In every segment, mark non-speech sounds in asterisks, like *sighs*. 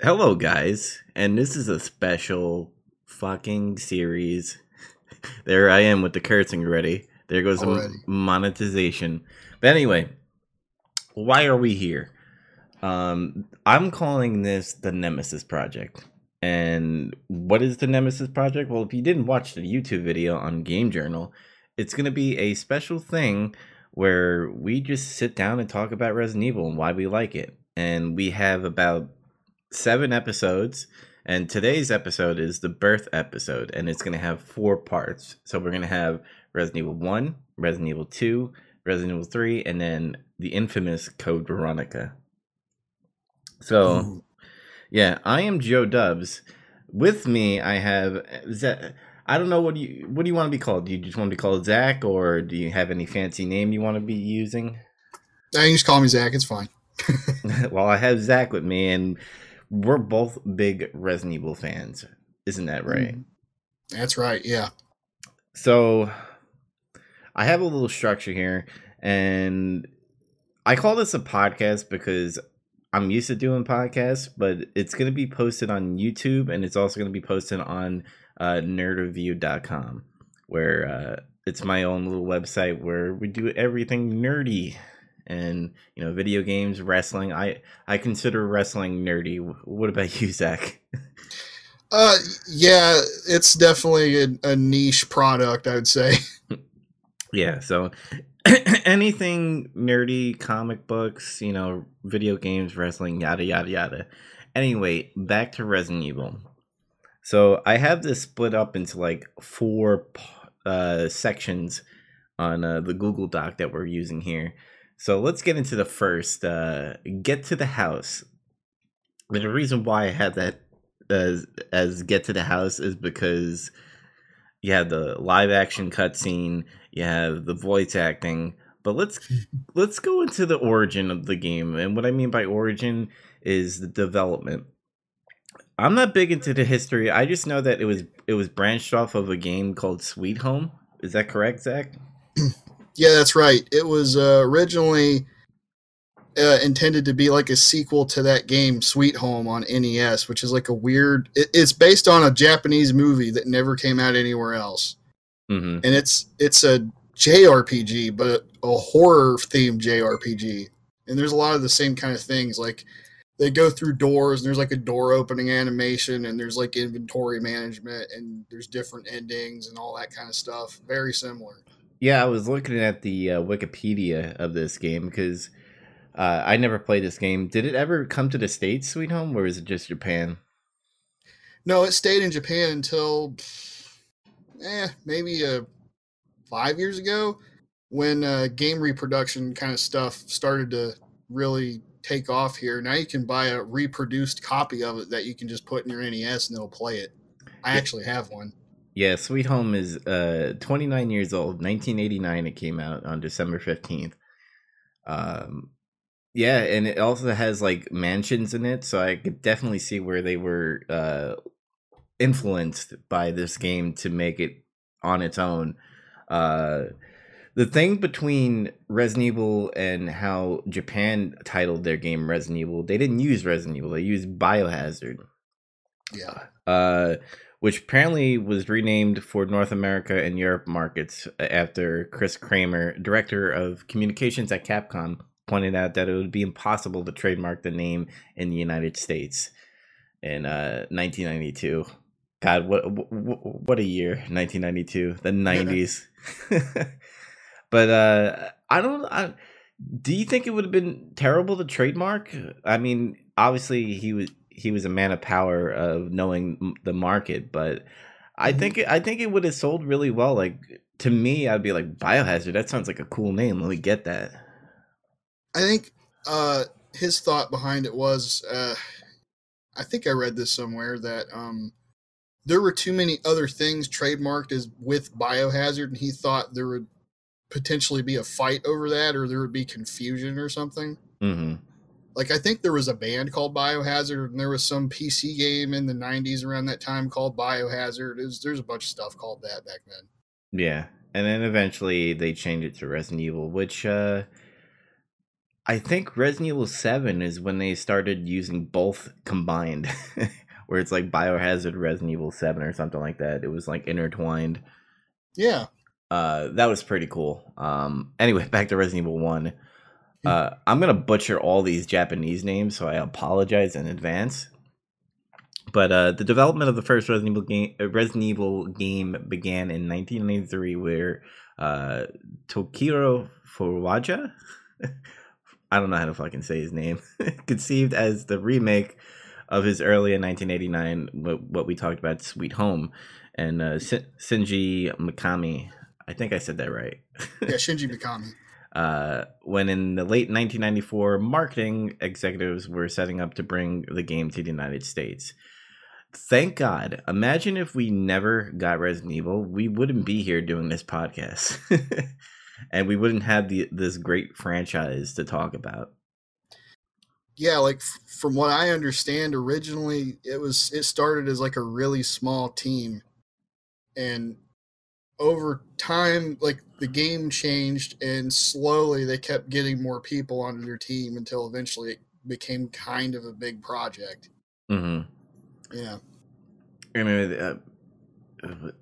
Hello, guys, and this is a special fucking series. *laughs* there I am with the cursing already. There goes Already. the monetization. But anyway, why are we here? Um, I'm calling this the Nemesis Project. And what is the Nemesis Project? Well, if you didn't watch the YouTube video on Game Journal, it's going to be a special thing where we just sit down and talk about Resident Evil and why we like it. And we have about seven episodes. And today's episode is the birth episode, and it's going to have four parts. So we're going to have Resident Evil 1, Resident Evil 2, Resident Evil 3, and then the infamous Code Veronica. So, Ooh. yeah, I am Joe Dubs. With me, I have Zac. I don't know what do you what do you want to be called? Do you just want to be called Zac, or do you have any fancy name you want to be using? Now you just call me Zac. It's fine. *laughs* *laughs* well, I have Zac with me, and we're both big Resident Evil fans. Isn't that right? That's right. Yeah. So I have a little structure here, and I call this a podcast because I'm used to doing podcasts, but it's going to be posted on YouTube and it's also going to be posted on uh, nerdreview.com, where uh, it's my own little website where we do everything nerdy and you know video games wrestling i i consider wrestling nerdy what about you zac *laughs* Uh, yeah, it's definitely a, a niche product. I would say. *laughs* Yeah, so *clears throat* anything nerdy, comic books, you know, video games, wrestling, yada yada yada. Anyway, back to Resident Evil. So I have this split up into like four uh, sections on uh, the Google Doc that we're using here. So let's get into the first. Uh, get to the house. And the reason why I had that as as get to the house is because you have the live action cutscene, you have the voice acting, but let's *laughs* let's go into the origin of the game. And what I mean by origin is the development. I'm not big into the history. I just know that it was it was branched off of a game called Sweet Home. Is that correct, Zac? *clears throat* Yeah, that's right. It was uh, originally uh, intended to be like a sequel to that game, Sweet Home, on NES, which is like a weird. It, it's based on a Japanese movie that never came out anywhere else, Mm-hmm. and it's it's a JRPG, but a horror themed JRPG. And there's a lot of the same kind of things, like they go through doors, and there's like a door opening animation, and there's like inventory management, and there's different endings and all that kind of stuff. Very similar. Yeah, I was looking at the uh, Wikipedia of this game because uh, I never played this game. Did it ever come to the states, Sweet Home, or is it just Japan? No, it stayed in Japan until, eh, maybe uh, five years ago, when uh, game reproduction kind of stuff started to really take off here. Now you can buy a reproduced copy of it that you can just put in your NES and it'll play it. I actually have one. Yeah, Sweet Home is uh 29 years old. 1989 it came out on December 15th. Um yeah, and it also has like mansions in it, so I could definitely see where they were uh influenced by this game to make it on its own. Uh the thing between Resident Evil and how Japan titled their game Resident Evil, they didn't use Resident Evil, they used Biohazard Yeah. uh, which apparently was renamed for North America and Europe markets after Chris Kramer, director of communications at Capcom, pointed out that it would be impossible to trademark the name in the United States in uh, 1992. God, what what, what a year, 1992, the *laughs* 90s. *laughs* but uh, I don't. I, do you think it would have been terrible to trademark? I mean, obviously he was he was a man of power of knowing the market, but I Mhm. think it, I think it would have sold really well. Like to me, I'd be like Biohazard. That sounds like a cool name. Let me get that. I think uh, his thought behind it was uh, I think I read this somewhere that um, there were too many other things trademarked as with biohazard, and he thought there would potentially be a fight over that, or there would be confusion or something. hmm Like I think there was a band called Biohazard, and there was some PC game in the '90s around that time called Biohazard. Was, there's a bunch of stuff called that back then. Yeah, and then eventually they changed it to Resident Evil, which uh, I think Resident Evil 7 is when they started using both combined, *laughs* where it's like Biohazard Resident Evil 7 or something like that. It was like intertwined. Yeah. Uh, that was pretty cool. Um, anyway, *laughs* back to Resident Evil 1. Uh, I'm to butcher all these Japanese names, so I apologize in advance. But uh, the development of the first Resident Evil game, uh, Resident Evil game began in 1993, where uh, Tokiro Furuwaja, *laughs* I don't know how to fucking say his name, *laughs* conceived as the remake of his early in 1989, what, what we talked about, Sweet Home, and uh, Shinji Mikami. I think I said that right. *laughs* yeah, Shinji Mikami. Uh, when in the late 1994, marketing executives were setting up to bring the game to the United States. Thank God. Imagine if we never got Resident Evil, we wouldn't be here doing this podcast. *laughs* and we wouldn't have the this great franchise to talk about. Yeah, like from what I understand, originally it was it started as like a really small team, and over time, like the game changed, and slowly they kept getting more people onto their team until eventually it became kind of a big project. Mm-hmm. Yeah. I mean, uh,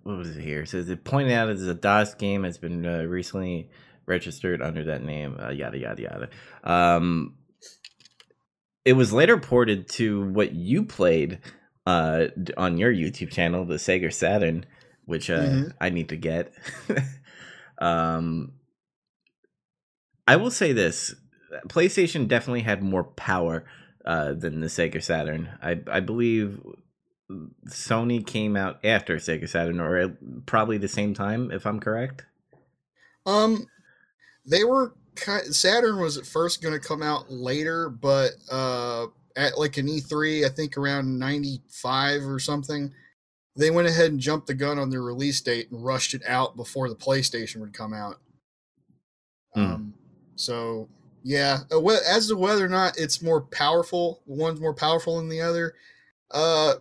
what was it here? It says it pointed out as a DOS game has been uh, recently registered under that name. Uh, yada yada yada. Um, it was later ported to what you played uh, on your YouTube channel, the Sega Saturn, which uh, mm-hmm. I need to get. *laughs* um, I will say this: PlayStation definitely had more power uh, than the Sega Saturn. I I believe Sony came out after Sega Saturn, or probably the same time, if I'm correct. Um, they were. Saturn was at first going to come out later, but uh, at like an E3, I think around '95 or something, they went ahead and jumped the gun on their release date and rushed it out before the PlayStation would come out. Mm. Um, so yeah, uh, as to whether or not it's more powerful, one's more powerful than the other. Uh,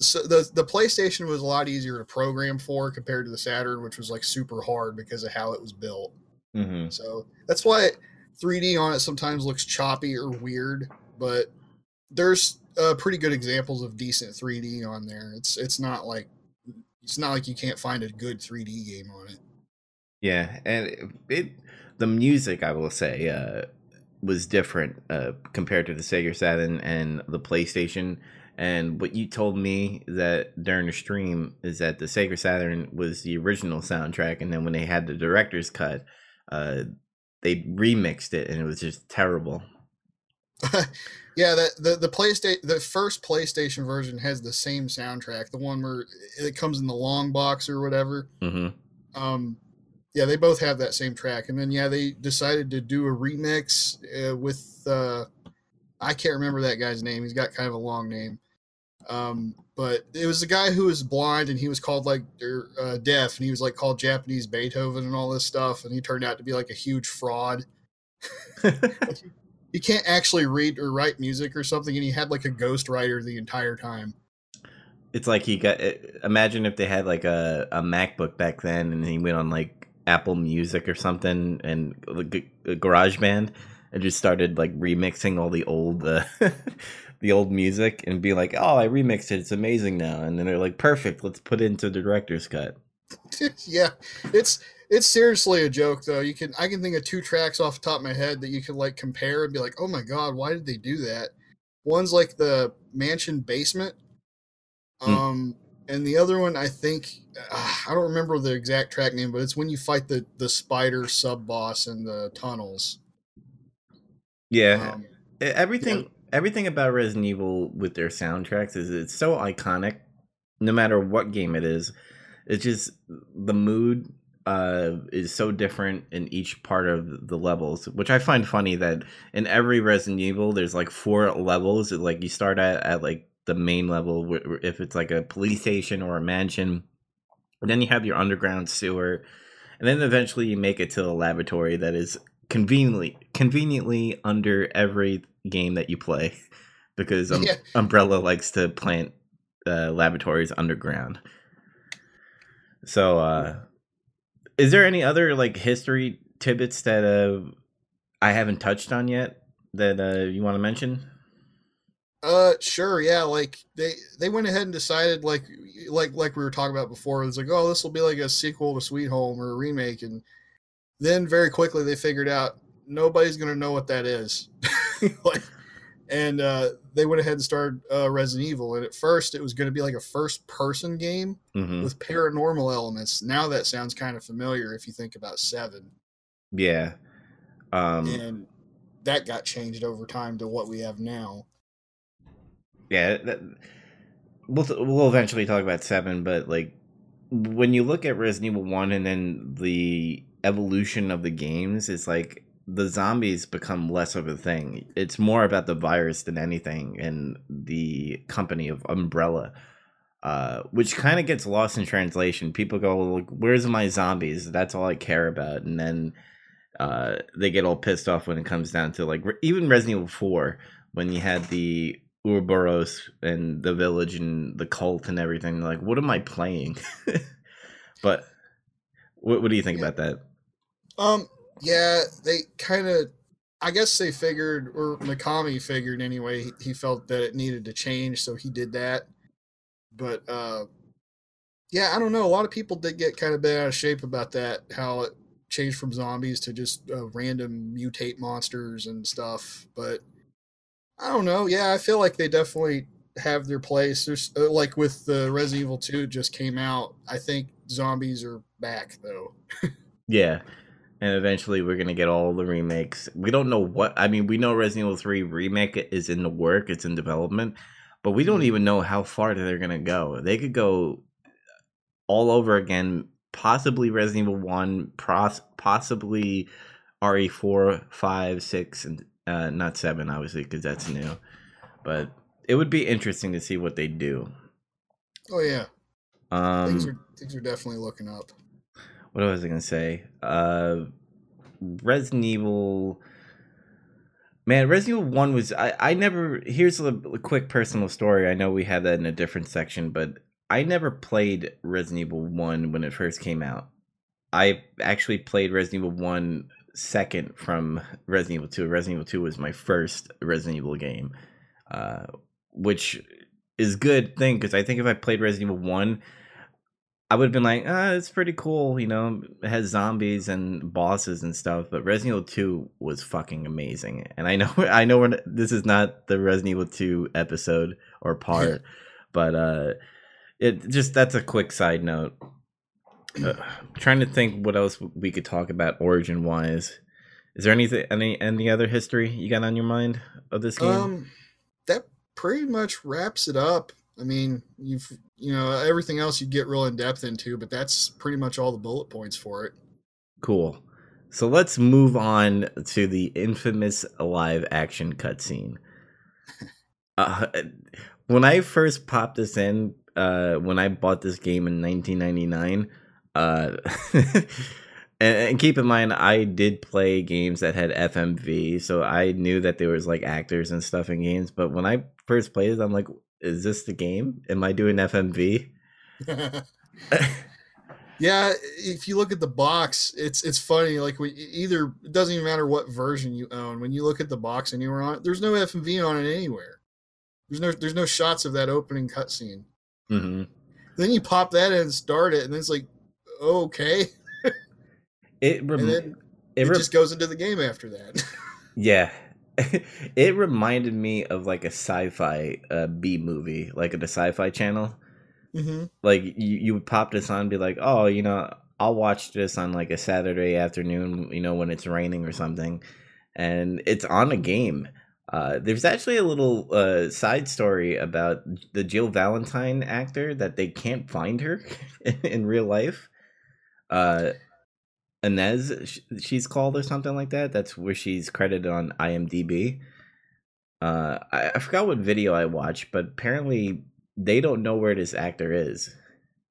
so the the PlayStation was a lot easier to program for compared to the Saturn, which was like super hard because of how it was built. Mm-hmm. So that's why 3D on it sometimes looks choppy or weird, but there's uh, pretty good examples of decent 3D on there. It's it's not like it's not like you can't find a good 3D game on it. Yeah, and it, it the music I will say uh, was different uh, compared to the Sega Saturn and the PlayStation. And what you told me that during the stream is that the Sega Saturn was the original soundtrack, and then when they had the director's cut, uh, they remixed it, and it was just terrible. *laughs* yeah, the, the the PlayStation, the first PlayStation version has the same soundtrack, the one where it comes in the long box or whatever. Mm-hmm. Um, yeah, they both have that same track, and then yeah, they decided to do a remix uh, with uh, I can't remember that guy's name. He's got kind of a long name. Um, but it was the guy who was blind and he was called like er, uh, deaf and he was like called Japanese Beethoven and all this stuff. And he turned out to be like a huge fraud. *laughs* he can't actually read or write music or something. And he had like a ghost writer the entire time. It's like he got, imagine if they had like a, a MacBook back then and he went on like Apple Music or something and like GarageBand and just started like remixing all the old uh, *laughs* the old music and be like, "Oh, I remixed it. It's amazing now." And then they're like, "Perfect. Let's put it into the director's cut." *laughs* yeah, it's it's seriously a joke though. You can I can think of two tracks off the top of my head that you could like compare and be like, "Oh my god, why did they do that?" One's like the mansion basement. Hmm. Um and the other one I think uh, I don't remember the exact track name, but it's when you fight the the spider sub boss in the tunnels. Yeah. Um, everything yeah everything about Resident Evil with their soundtracks is it's so iconic. No matter what game it is, it's just the mood uh, is so different in each part of the levels, which I find funny that in every Resident Evil there's like four levels. Like you start at, at like the main level, if it's like a police station or a mansion, and then you have your underground sewer, and then eventually you make it to a laboratory that is conveniently conveniently under every game that you play *laughs* because um, yeah. Umbrella likes to plant uh, laboratories underground. So, uh, is there any other like history tidbits that uh, I haven't touched on yet that uh, you want to mention? Uh, sure, yeah. Like they they went ahead and decided, like like like we were talking about before, it's like, oh, this will be like a sequel to Sweet Home or a remake, and then very quickly they figured out nobody's gonna know what that is. *laughs* like, and uh, they went ahead and started uh, Resident Evil, and at first it was going to be like a first person game Mm-hmm. with paranormal elements. Now that sounds kind of familiar if you think about Seven, Yeah. Um, and that got changed over time to what we have now. yeah. That, we'll we'll eventually talk about seven, but like when you look at Resident Evil one and then the evolution of the games, it's like the zombies become less of a thing. It's more about the virus than anything, and the company of Umbrella. Uh, which kind of gets lost in translation. People go, like, "Where's my zombies?" That's all I care about, and then uh, they get all pissed off when it comes down to like even Resident Evil Four when you had the Ouroboros and the village and the cult and everything. Like, what am I playing? *laughs* but what, what do you think about that? Um, yeah, they kind of, I guess they figured, or Mikami figured anyway, he, he felt that it needed to change, so he did that. But, uh, yeah, I don't know. A lot of people did get kind of bent out of shape about that, how it changed from zombies to just uh, random mutate monsters and stuff. But I don't know. Yeah, I feel like they definitely have their place. There's uh, like with the Resident Evil 2 just came out. I think zombies are back though. *laughs* Yeah. And eventually we're gonna get all the remakes. We don't know what I mean, we know Resident Evil 3 remake is in the work, it's in development, but we don't even know how far they're gonna go. They could go all over again, possibly Resident Evil 1, pros- possibly RE4, 5, 6, and uh, not 7, obviously, because that's new. But it would be interesting to see what they do. Oh yeah, Um, things are things are definitely looking up. What was I gonna say? Uh, Resident Evil. Man, Resident Evil One was I. I never. Here's a, a quick personal story. I know we had that in a different section, but I never played Resident Evil One when it first came out. I actually played Resident Evil One second from Resident Evil Two. Resident Evil Two was my first Resident Evil game, uh, which is good thing because I think if I played Resident Evil One, I would have been like, ah, it's pretty cool, you know, it has zombies and bosses and stuff. But Resident Evil Two was fucking amazing, and I *laughs* know, I know, we're, n- this is not the Resident Evil Two episode or part, *laughs* but uh, it just that's a quick side note. Uh, trying to think what else we could talk about origin wise. Is there anything, any, any other history you got on your mind of this game? Um, that pretty much wraps it up. I mean, you've you know everything else you get real in depth into, but that's pretty much all the bullet points for it. Cool. So let's move on to the infamous live action cutscene. *laughs* Uh, when I first popped this in, uh, when I bought this game in 1999, uh, *laughs* and, and keep in mind, I did play games that had FMV, so I knew that there was like actors and stuff in games. But when I first played it, I'm like, is this the game? Am I doing FMV? *laughs* yeah, if you look at the box, it's it's funny. Like we either it doesn't even matter what version you own. When you look at the box anywhere on it, there's no FMV on it anywhere. There's no there's no shots of that opening cutscene. hmm Then you pop that in and start it, and then it's like, okay, It *laughs* rem- it it just goes into the game after that. *laughs* Yeah. *laughs* it reminded me of like a sci-fi uh, B movie, like at a sci-fi channel. hmm Like you, you would pop this on and be like, oh, you know, I'll watch this on like a Saturday afternoon, you know, when it's raining or something. And it's on a game. Uh, there's actually a little uh, side story about the Jill Valentine actor that they can't find her *laughs* in real life. Inez, she's called or something like that. That's where she's credited on IMDb. Uh, I, I forgot what video I watched, but apparently they don't know where this actor is,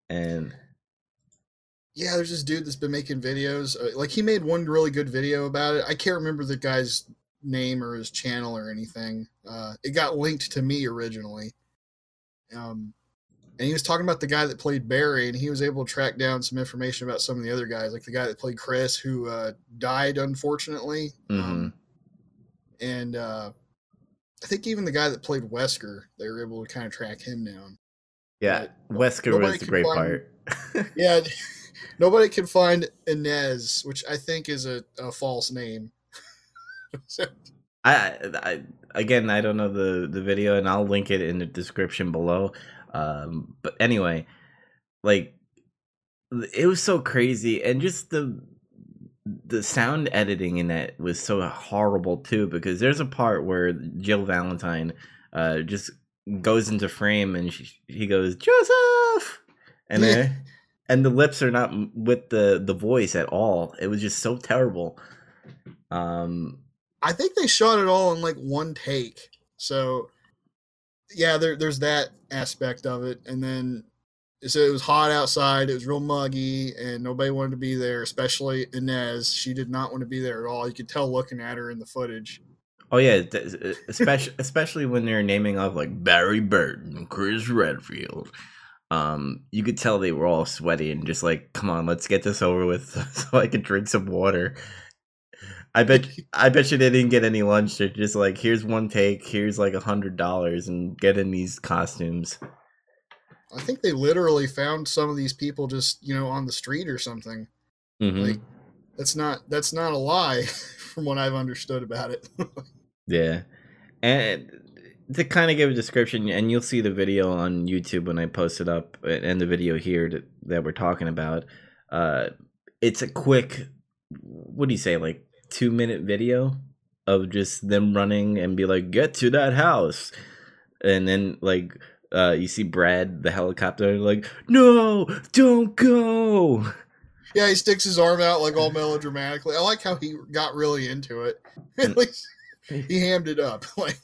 and yeah, there's this dude that's been making videos. Uh, like he made one really good video about it. I can't remember the guy's name or his channel or anything. Uh, it got linked to me originally. Um, and he was talking about the guy that played Barry, and he was able to track down some information about some of the other guys, like the guy that played Chris, who uh, died unfortunately. Um, and uh, I think even the guy that played Wesker, they were able to kind of track him down. Yeah, Wesker was the great find, part. *laughs* yeah, *laughs* nobody can find Inez, which I think is a, a false name. *laughs* so, I, I again, I don't know the the video, and I'll link it in the description below. Um, but anyway, like it was so crazy, and just the the sound editing in that was so horrible too. Because there's a part where Jill Valentine uh just goes into frame, and she, he goes Joseph, and then and the lips are not with the the voice at all. It was just so terrible. Um, I think they shot it all in like one take. So yeah, there, there's that aspect of it, and then so it was hot outside. It was real muggy, and nobody wanted to be there, especially Inez. She did not want to be there at all. You could tell looking at her in the footage. Oh yeah, especially *laughs* especially when they're naming off like Barry Burton, Chris Redfield. Um, you could tell they were all sweaty and just like, come on, let's get this over with, *laughs* so I could drink some water. I bet I bet you they didn't get any lunch. They're just like, here's one take, here's like a hundred dollars, and get in these costumes. I think they literally found some of these people just you know on the street or something. Mm-hmm. Like that's not that's not a lie, *laughs* from what I've understood about it. *laughs* yeah, and to kind of give a description, and you'll see the video on YouTube when I post it up, and the video here that, that we're talking about. Uh, it's a quick, what do you say, like two minute video of just them running and be like, get to that house. And then like uh you see Brad the helicopter like, no, don't go. Yeah, he sticks his arm out like all melodramatically. I like how he got really into it. *laughs* At least he hammed it up. *laughs* Like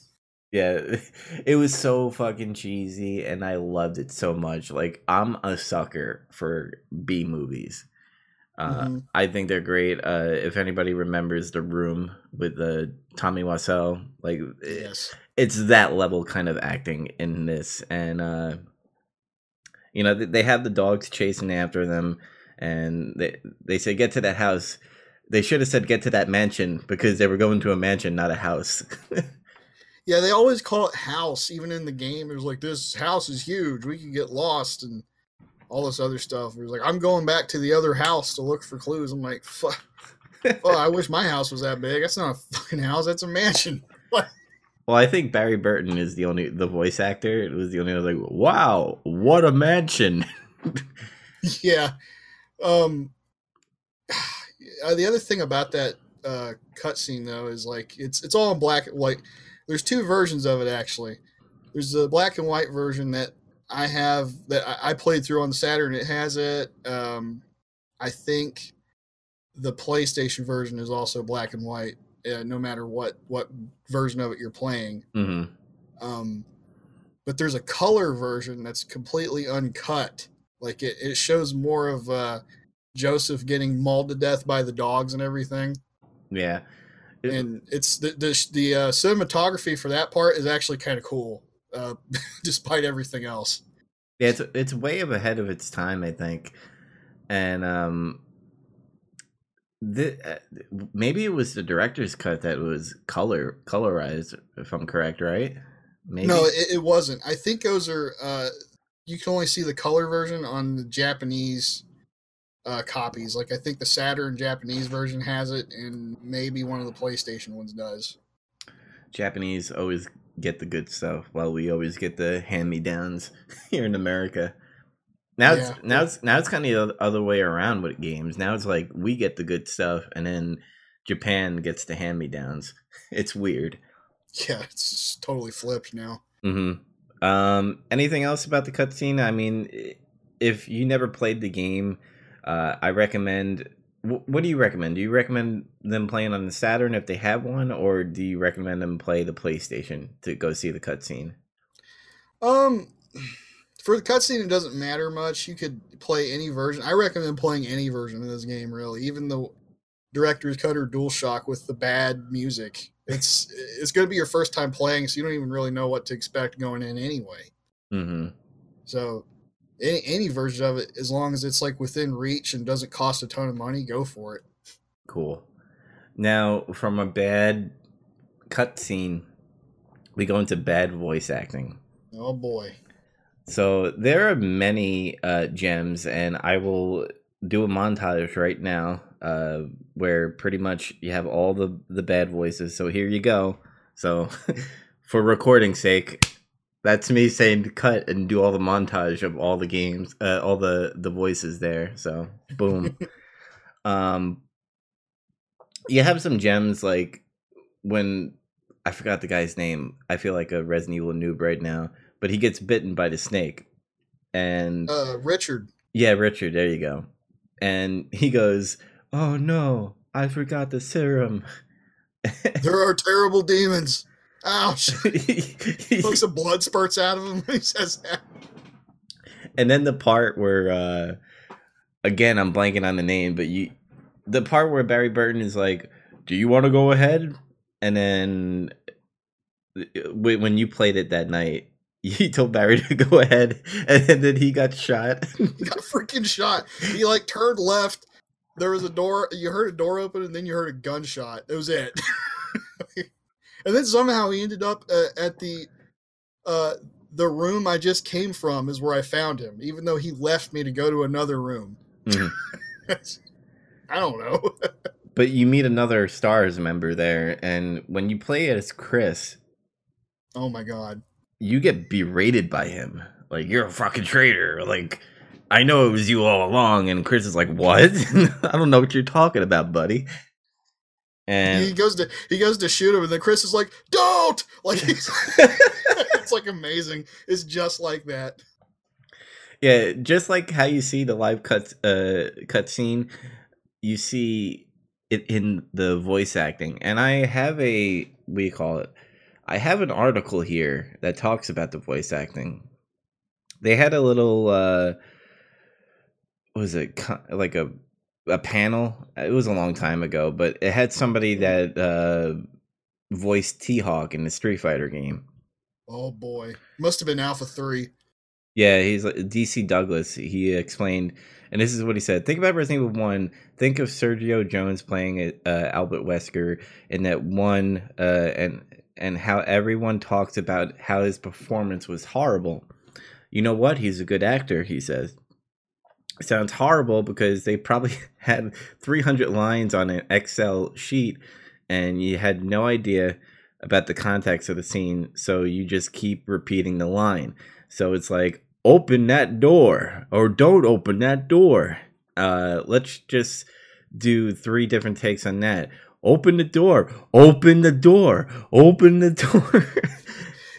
yeah, it was so fucking cheesy and I loved it so much. Like I'm a sucker for B movies. Uh, mm-hmm. I think they're great. Uh, if anybody remembers the room with the uh, Tommy Wiseau, like yes. it's that level kind of acting in this, and uh, you know they have the dogs chasing after them, and they they say get to that house. They should have said get to that mansion because they were going to a mansion, not a house. *laughs* yeah, they always call it house, even in the game. It was like this house is huge. We could get lost and all this other stuff. He was like, I'm going back to the other house to look for clues. I'm like, fuck. well, I wish my house was that big. That's not a fucking house. That's a mansion. *laughs* well, I think Barry Burton is the only the voice actor. It was the only like, wow, what a mansion. *laughs* yeah. Um. *sighs* Uh, the other thing about that uh, cutscene though is like it's it's all in black and white. There's two versions of it actually. There's the black and white version that I have that I played through on the Saturn. It has it. Um, I think the PlayStation version is also black and white, uh, no matter what what version of it you're playing. Mm-hmm. Um, but there's a color version that's completely uncut. Like it, it shows more of uh, Joseph getting mauled to death by the dogs and everything. Yeah, and it's the the, the uh, cinematography for that part is actually kind of cool uh, *laughs* despite everything else. Yeah, it's it's way ahead of its time, I think, and um, the uh, maybe it was the director's cut that was color colorized, if I'm correct, right? Maybe. No, it, it wasn't. I think those are. Uh, you can only see the color version on the Japanese uh, copies. Like I think the Saturn Japanese version has it, and maybe one of the PlayStation ones does. Japanese always get the good stuff while we always get the hand me downs *laughs* here in America. Now yeah. it's now it's now it's kind of the other way around with games. Now it's like we get the good stuff and then Japan gets the hand me downs. *laughs* It's weird. Yeah, it's totally flipped now. Mm-hmm. Um, anything else about the cutscene? I mean, if you never played the game, uh, I recommend what do you recommend? Do you recommend them playing on the Saturn if they have one, or do you recommend them play the PlayStation to go see the cutscene? Um, for the cutscene, it doesn't matter much. You could play any version. I recommend playing any version of this game, really, even the director's cut or DualShock with the bad music. It's it's going to be your first time playing, so you don't even really know what to expect going in anyway. Mm-hmm. So any, any version of it, as long as it's like within reach and doesn't cost a ton of money, go for it. Cool. Now, from a bad cutscene, we go into bad voice acting. Oh boy. So there are many uh, gems, and I will do a montage right now uh, where pretty much you have all the the bad voices. So here you go. So *laughs* for recording sake, that's me saying to cut and do all the montage of all the games, uh, all the the voices there. So boom. *laughs* um, you have some gems like when I forgot the guy's name. I feel like a Resident Evil noob right now, but he gets bitten by the snake, and Uh, Richard. yeah, Richard, there you go. And he goes, "Oh no, I forgot the serum." *laughs* There are terrible demons. Ouch. *laughs* and Looks some blood spurts out of him when he says that. And then the part where uh again, I'm blanking on the name, but you the part where Barry Burton is like, "Do you want to go ahead?" And then uh, when you played it that night, *laughs* he told Barry to go ahead, and then he got shot. He got freaking shot. He like turned left. There was a door. You heard a door open, and then you heard a gunshot. That was it. *laughs* and then somehow he ended up uh, at the uh, the room I just came from is where I found him, even though he left me to go to another room. Mhm. *laughs* I don't know. *laughs* But you meet another Stars member there, and when you play as Chris, oh my god. you get berated by him. Like, you're a fucking traitor. Like, I know it was you all along. And Chris is like, what? *laughs* I don't know what you're talking about, buddy. He goes to he goes to shoot him, and then Chris is like, "Don't!" Like he's, *laughs* it's like amazing. It's just like that. yeah, just like how you see the live cut uh cut scene, you see it in the voice acting. And I have a what do you call it? I have an article here that talks about the voice acting. They had a little uh was it like a a panel? It was a long time ago, but it had somebody that uh voiced T-Hawk in the Street Fighter game. Oh boy, must have been Alpha Three. Yeah, he's like DC Douglas. He explained, and this is what he said: Think about Resident Evil One. Think of Sergio Jones playing uh, Albert Wesker in that one, uh, and and how everyone talks about how his performance was horrible. You know what? He's a good actor. He says. Sounds horrible because they probably *laughs* had 300 lines on an Excel sheet, and you had no idea about the context of the scene, so you just keep repeating the line. So it's like, open that door or don't open that door. Uh, let's just do three different takes on that. Open the door, open the door, open the door. *laughs*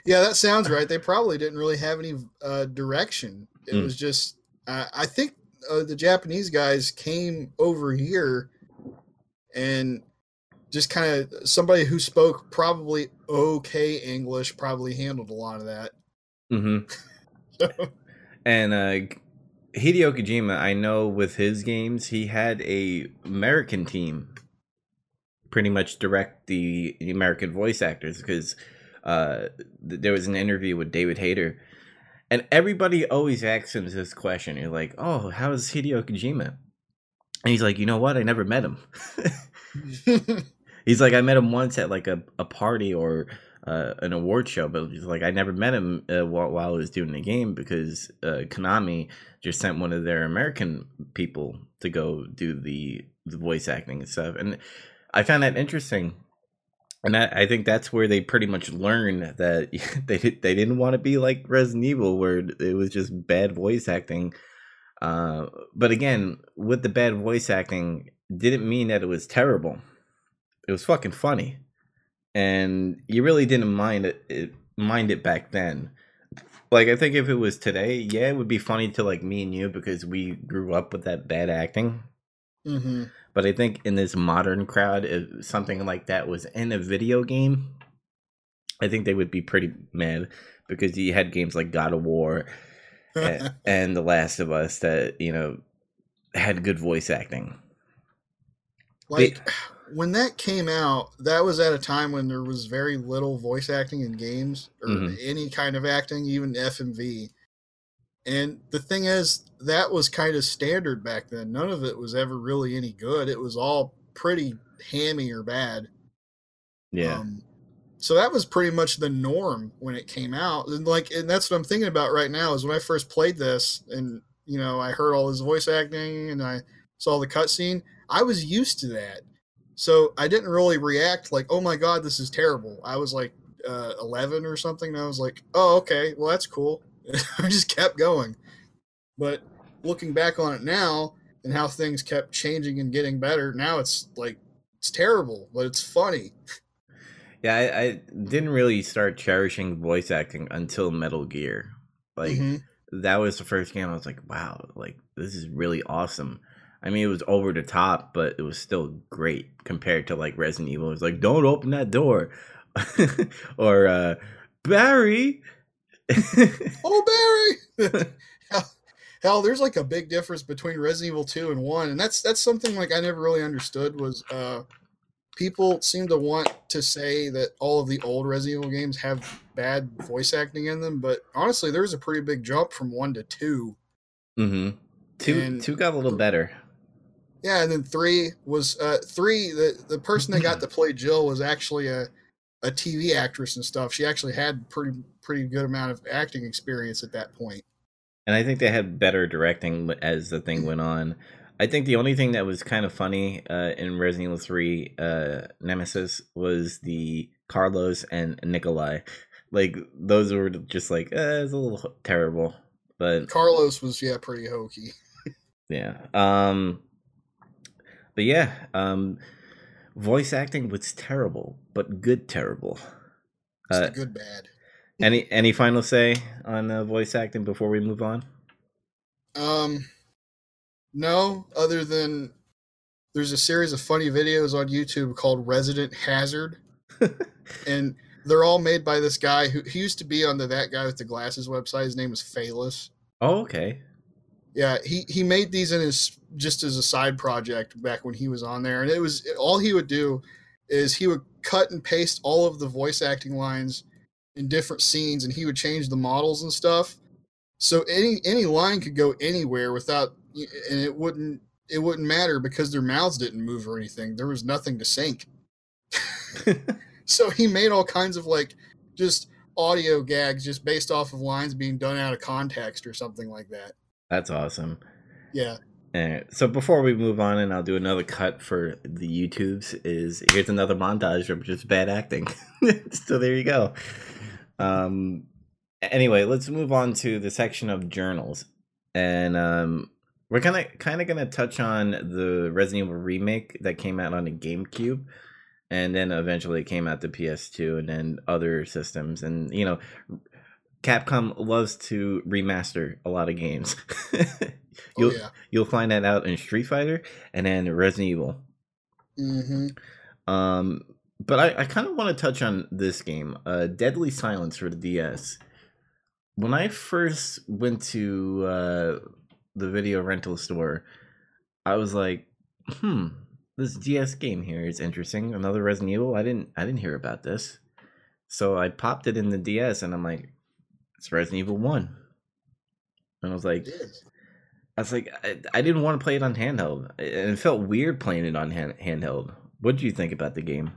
Yeah, that sounds right. They probably didn't really have any uh, direction. It Mm. was just, uh, I think uh, the Japanese guys came over here and just kind of somebody who spoke probably okay English probably handled a lot of that. hmm *laughs* And uh, Hideo Kojima, I know with his games, he had a American team pretty much direct the American voice actors because uh, th- there was an interview with David Hayter, and everybody always asks him this question. You're like, "Oh, how's Hideo Kojima?" And he's like, "You know what? I never met him." *laughs* he's like, "I met him once at like a, a party or uh, an award show, but he's like, I never met him uh, while, while I was doing the game because uh, Konami just sent one of their American people to go do the the voice acting and stuff, and I found that interesting. And I, think that's where they pretty much learned that *laughs* they they didn't want to be like Resident Evil, where it was just bad voice acting. Uh, but again, with the bad voice acting, didn't mean that it was terrible. It was fucking funny and you really didn't mind it, it mind it back then like i think if it was today yeah it would be funny to like me and you because we grew up with that bad acting hmm but i think in this modern crowd if something like that was in a video game i think they would be pretty mad because you had games like god of war and, *laughs* and the last of us that you know had good voice acting like *sighs* when that came out, that was at a time when there was very little voice acting in games or Mhm. any kind of acting, even FMV. And the thing is, that was kind of standard back then. None of it was ever really any good. It was all pretty hammy or bad. yeah Um, so that was pretty much the norm when it came out. And like, and that's what I'm thinking about right now is when I first played this, and you know, I heard all his voice acting and I saw the cutscene. I was used to that, so I didn't really react like, "Oh my god, this is terrible." I was like uh, 11 or something, and I was like, "Oh, okay, well that's cool." *laughs* I just kept going. But looking back on it now and how things kept changing and getting better, now it's like it's terrible, but it's funny. *laughs* Yeah, I, I didn't really start cherishing voice acting until Metal Gear. Like mm-hmm. that was the first game I was like, wow, like this is really awesome. I mean, it was over the top, but it was still great compared to like Resident Evil. It was like, don't open that door, *laughs* or uh, Barry. *laughs* oh, Barry. *laughs* hell, there's like a big difference between Resident Evil 2 and 1, and that's that's something like I never really understood was uh people seem to want to say that all of the old Resident Evil games have bad voice acting in them, but honestly, there's a pretty big jump from one to 2 Mm-hmm. Two and, two got a little better. Yeah, and then three was uh three. The the person that got to *clears throat* play Jill was actually a a TV actress and stuff. She actually had pretty pretty good amount of acting experience at that point. And I think they had better directing as the thing went on. I think the only thing that was kind of funny uh, in Resident Evil 3 uh, Nemesis was the Carlos and Nikolai. Like those were just like eh, it's a little terrible, but Carlos was yeah pretty hokey. *laughs* yeah. Um. But yeah. Um. Voice acting was terrible, but good terrible. Uh, good bad. Any any final say on uh, voice acting before we move on? Um, no. Other than there's a series of funny videos on YouTube called Resident Hazard, *laughs* and they're all made by this guy who he used to be on the that guy with the glasses website. His name is Phelous. Oh, okay. Yeah, he he made these in his just as a side project back when he was on there, and it was all he would do is he would cut and paste all of the voice acting lines in different scenes, and he would change the models and stuff. So any any line could go anywhere without, and it wouldn't it wouldn't matter because their mouths didn't move or anything. There was nothing to sync. *laughs* so he made all kinds of like just audio gags just based off of lines being done out of context or something like that. That's awesome. Yeah. Eh, so before we move on, and I'll do another cut for the YouTubes. Is here's another montage of just bad acting. *laughs* so there you go. Um. Anyway, let's move on to the section of journals, and um, we're kind of kind of gonna touch on the Resident Evil remake that came out on the GameCube, and then eventually it came out to PS2 and then other systems, and you know, Capcom loves to remaster a lot of games. *laughs* you'll oh, yeah. you'll find that out in Street Fighter and then Resident Evil. Mm-hmm. Um, but I, I kind of want to touch on this game, uh, Deadly Silence for the DS. When I first went to uh, the video rental store, I was like, "Hmm, this DS game here is interesting. Another Resident Evil. I didn't I didn't hear about this." So I popped it in the DS, and I'm like, "It's Resident Evil One." And I was like, I was like, I, I, didn't want to play it on handheld, and it felt weird playing it on hand, handheld. What do you think about the game?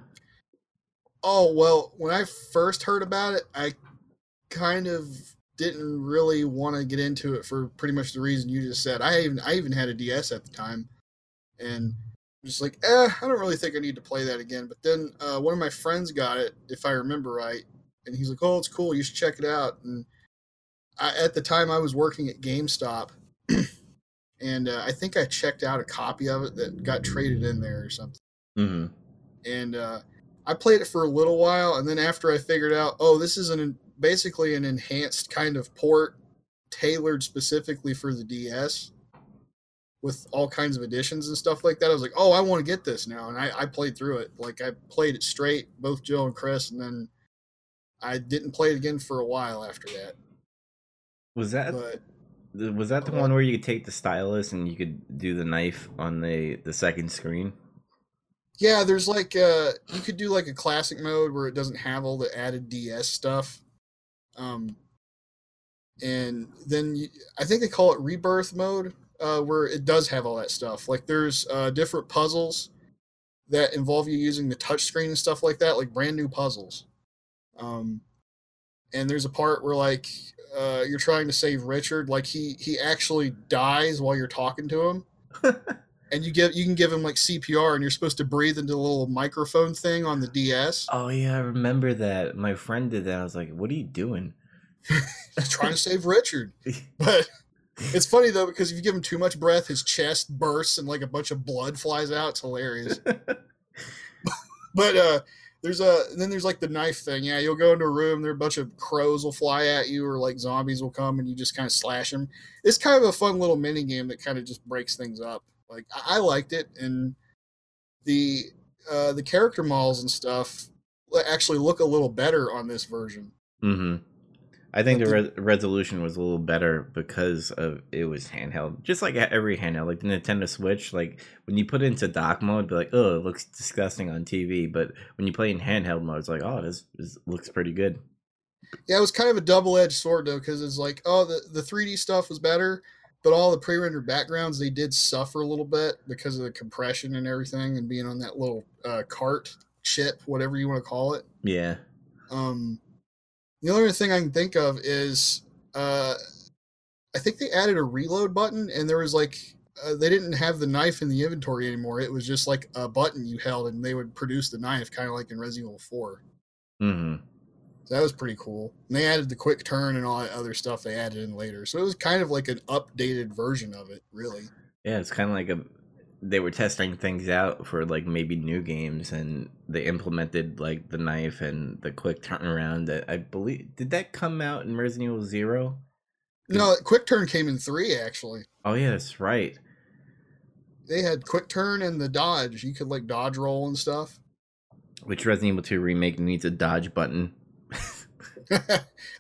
Oh well, when I first heard about it, I kind of didn't really want to get into it for pretty much the reason you just said. I even I even had a DS at the time, and just like, eh, I don't really think I need to play that again. But then uh, one of my friends got it, if I remember right, and he's like, "Oh, it's cool. You should check it out." And I, at the time, I was working at GameStop. *clears throat* and uh, I think I checked out a copy of it that got traded in there or something. Mm-hmm. And uh, I played it for a little while, and then after I figured out, oh, this is an basically an enhanced kind of port tailored specifically for the DS with all kinds of additions and stuff like that. I was like, oh, I want to get this now, and I, I played through it. Like I played it straight, both Joe and Chris, and then I didn't play it again for a while after that. Was that but, was that the one where you could take the stylus and you could do the knife on the the second screen? Yeah, there's like uh you could do like a classic mode where it doesn't have all the added DS stuff. Um and then you, I think they call it rebirth mode uh where it does have all that stuff. Like there's uh different puzzles that involve you using the touchscreen and stuff like that, like brand new puzzles. Um, and there's a part where like uh, you're trying to save Richard, like he he actually dies while you're talking to him, *laughs* and you give you can give him like CPR, and you're supposed to breathe into the little microphone thing on the DS. oh yeah, I remember that. My friend did that. I was like, "What are you doing?" *laughs* Trying to save Richard, *laughs* but it's funny though because if you give him too much breath, his chest bursts and like a bunch of blood flies out. It's hilarious. *laughs* but uh there's a then there's like the knife thing. Yeah, you'll go into a room, there a bunch of crows will fly at you, or like zombies will come, and you just kind of slash them. It's kind of a fun little mini game that kind of just breaks things up. Like I, I liked it, and the uh, the character models and stuff actually look a little better on this version. hmm I think the the- re- resolution was a little better because of it was handheld, just like every handheld, like the Nintendo Switch. Like when you put it into dock mode, be like, "Oh, it looks disgusting on TV," but when you play in handheld mode, it's like, "Oh, this, this looks pretty good." Yeah, it was kind of a double edged sword though, because it's like, oh, the the 3D stuff was better, but all the pre rendered backgrounds they did suffer a little bit because of the compression and everything, and being on that little uh, cart chip, whatever you want to call it. Yeah, Um, the only other thing I can think of is uh, I think they added a reload button, and there was like uh, they didn't have the knife in the inventory anymore. It was just like a button you held, and they would produce the knife, kind of like in Resident Evil Four. hmm So that was pretty cool. And they added the quick turn and all that other stuff they added in later. So it was kind of like an updated version of it, really. yeah. It's kind of like a they were testing things out for like maybe new games, and they implemented like the knife and the quick turnaround. That I believe did that come out in Resident Evil Zero? No, quick turn came in three actually. Oh yeah, that's right. They had quick turn and the dodge. You could like dodge roll and stuff. Which Resident Evil Two remake needs a dodge button.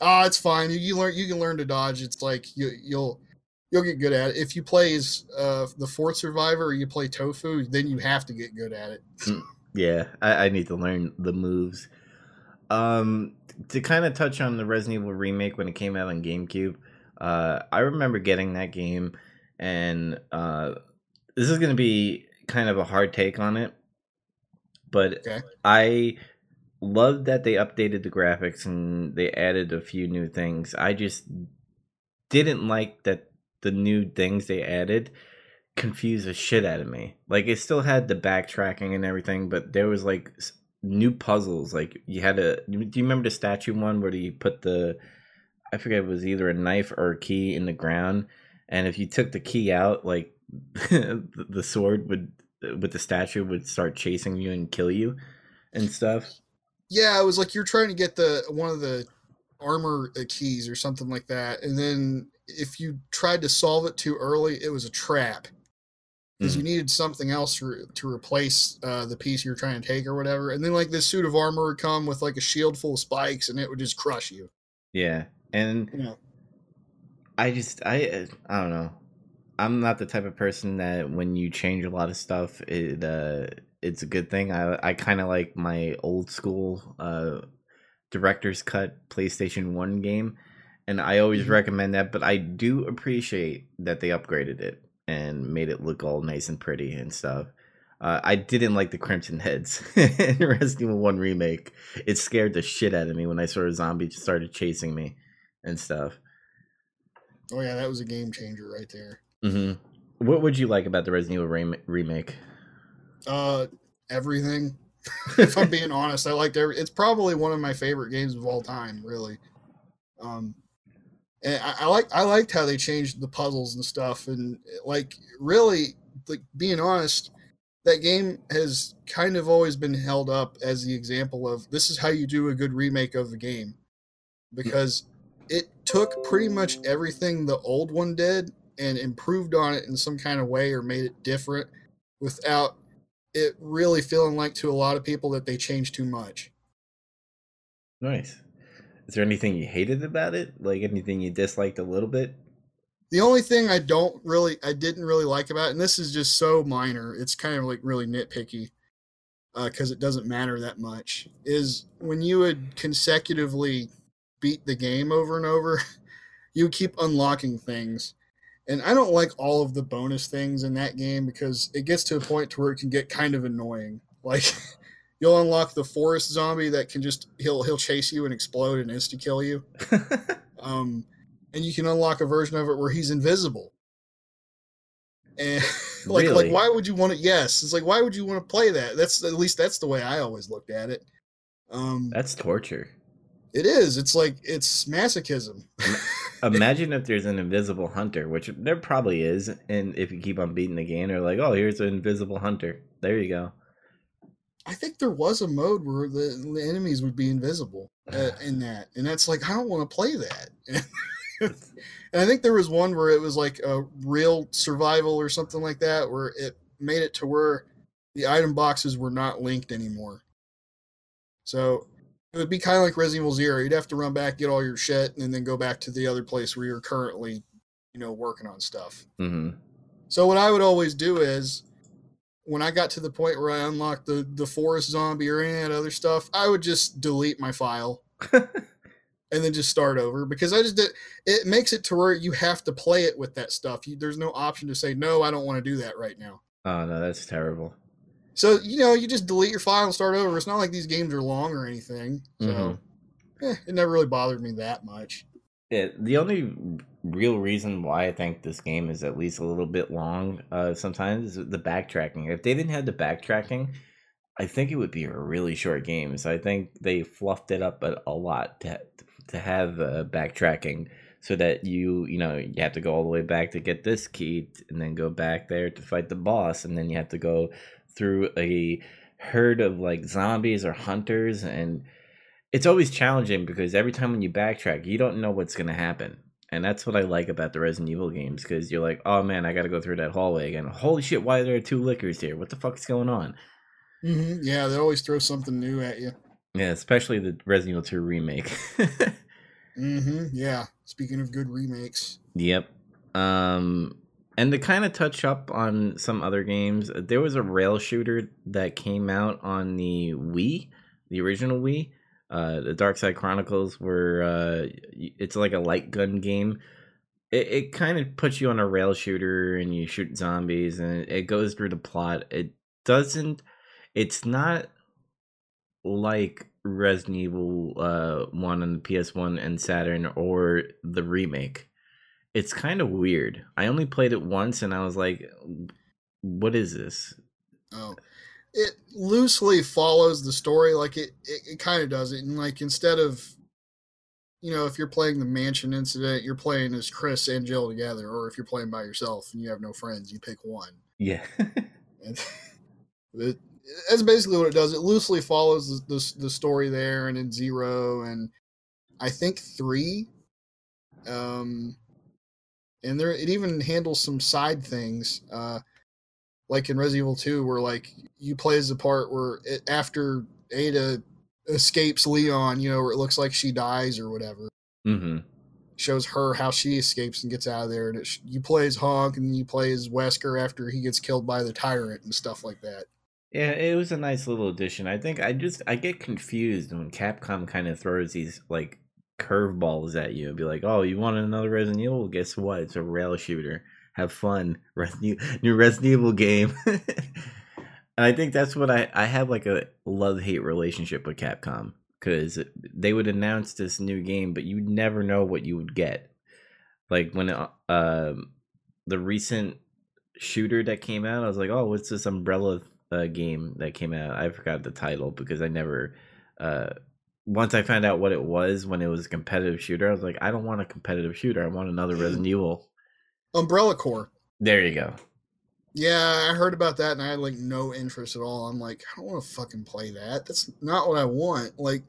Oh, *laughs* it's fine. You, you learn you can learn to dodge. It's like you you'll you'll get good at it. If you play as uh, the fourth survivor or you play tofu, then you have to get good at it. Yeah, I, I need to learn the moves. Um, to kind of touch on the Resident Evil remake when it came out on GameCube, uh, I remember getting that game, and uh, this is going to be kind of a hard take on it, but Okay. I love that they updated the graphics and they added a few new things. I just didn't like that the new things they added confused the shit out of me. Like it still had the backtracking and everything, but there was like new puzzles. Like you had a. Do you remember the statue one where you put the? I forget it was either a knife or a key in the ground, and if you took the key out, like *laughs* the sword would with the statue would start chasing you and kill you and stuff. Yeah, it was like you're trying to get the one of the armor uh, keys or something like that, and then if you tried to solve it too early, it was a trap because you needed something else to, to replace uh, the piece you're trying to take or whatever. And then like this suit of armor would come with like a shield full of spikes, and it would just crush you. Yeah, and You know, I just I uh, I don't know. I'm not the type of person that when you change a lot of stuff, it uh it's a good thing. I I kind of like my old school uh director's cut PlayStation 1 game and I always Mhm. recommend that, but I do appreciate that they upgraded it and made it look all nice and pretty and stuff. Uh, I didn't like the Crimson Heads *laughs* in Resident Evil 1 remake. It scared the shit out of me when I saw a zombie started chasing me and stuff. oh yeah, that was a game changer right there. hmm What would you like about the Resident Evil rem- remake? Uh, everything. *laughs* if I'm being honest, I liked every. It's probably one of my favorite games of all time, really. Um, and I, I like I liked how they changed the puzzles and stuff, and like really, like being honest, that game has kind of always been held up as the example of this is how you do a good remake of a game, because it took pretty much everything the old one did and improved on it in some kind of way or made it different without it really feeling like to a lot of people that they changed too much. Nice. Is there anything you hated about it? Like anything you disliked a little bit? The only thing I don't really, I didn't really like about it, and this is just so minor, it's kind of like really nitpicky uh, because it doesn't matter that much, is when you would consecutively beat the game over and over, *laughs* you would keep unlocking things. And I don't like all of the bonus things in that game because it gets to a point to where it can get kind of annoying. *laughs* Like, you'll unlock the forest zombie that can just he'll he'll chase you and explode and insta kill you. *laughs* Um, and you can unlock a version of it where he's invisible. And *laughs* like Really? like why would you want to? Yes, it's like why would you want to play that? That's at least that's the way I always looked at it. Um, That's torture. It is. It's like it's masochism. *laughs* Imagine if there's an invisible hunter, which there probably is, and if you keep on beating the game, they're like, "Oh, here's an invisible hunter." There you go. I think there was a mode where the, the enemies would be invisible uh, *sighs* in that, and that's like I don't want to play that. *laughs* and I think there was one where it was like a real survival or something like that, where it made it to where the item boxes were not linked anymore. So it would be kind of like Resident Evil Zero. You'd have to run back, get all your shit, and then go back to the other place where you're currently, you know, working on stuff. hmm So what I would always do is when I got to the point where I unlocked the the forest zombie or any of that other stuff, I would just delete my file *laughs* and then just start over because I just did it makes it to where you have to play it with that stuff. You, there's no option to say no, I don't want to do that right now. Oh no, that's terrible. So you know, you just delete your file and start over. It's not like these games are long or anything. So Mhm. eh, it never really bothered me that much. Yeah, the only real reason why I think this game is at least a little bit long uh, sometimes is the backtracking. If they didn't have the backtracking, I think it would be a really short game. So I think they fluffed it up a, a lot to to have uh, backtracking so that you you know you have to go all the way back to get this key and then go back there to fight the boss and then you have to go through a herd of like zombies or hunters and it's always challenging because every time when you backtrack you don't know what's going to happen and that's what i like about the resident evil games because you're like oh man i gotta go through that hallway again holy shit why are there two lickers here what the fuck's going on hmm Yeah, they always throw something new at you. yeah especially the resident evil 2 remake *laughs* hmm Yeah. Speaking of good remakes. Yep. Um and to kind of touch up on some other games, there was a rail shooter that came out on the Wii, the original Wii. Uh the Dark Side Chronicles were uh it's like a light gun game. It, it kind of puts you on a rail shooter and you shoot zombies and it goes through the plot. It doesn't it's not like Resident Evil uh, 1 on the PS1 and Saturn or the remake. It's kind of weird. I only played it once and I was like, what is this? Oh, it loosely follows the story, like it, it, it kind of does it. And like instead of, you know, if you're playing the mansion incident, you're playing as Chris and Jill together, or if you're playing by yourself and you have no friends, you pick one. Yeah. *laughs* *laughs* It, that's basically what it does. It loosely follows the, the the story there, and in zero, and I think three. Um, and there it even handles some side things, uh, like in Resident Evil Two, where like you play as the part where it, after Ada escapes Leon, you know, where it looks like she dies or whatever hmm shows her how she escapes and gets out of there. And it, sh- you play as HUNK, and you play as Wesker after he gets killed by the tyrant and stuff like that. Yeah, it was a nice little addition. I think I just I get confused when Capcom kind of throws these like curveballs at you and be like, "Oh, you want another Resident Evil? Guess what? It's a rail shooter. Have fun. *laughs* New Resident Evil game." *laughs* and I think that's what I I have like a love hate relationship with Capcom because they would announce this new game, but you'd never know what you would get. Like when uh, um the recent shooter that came out, I was like, "Oh, what's this Umbrella uh, game that came out?" I forgot the title because I never. Uh, once I found out what it was when it was a competitive shooter, I was like, "I don't want a competitive shooter. I want another *laughs* Resident Evil." Umbrella Corps. There you go. Yeah, I heard about that and I had like no interest at all. I'm like, I don't want to fucking play that. That's not what I want. Like,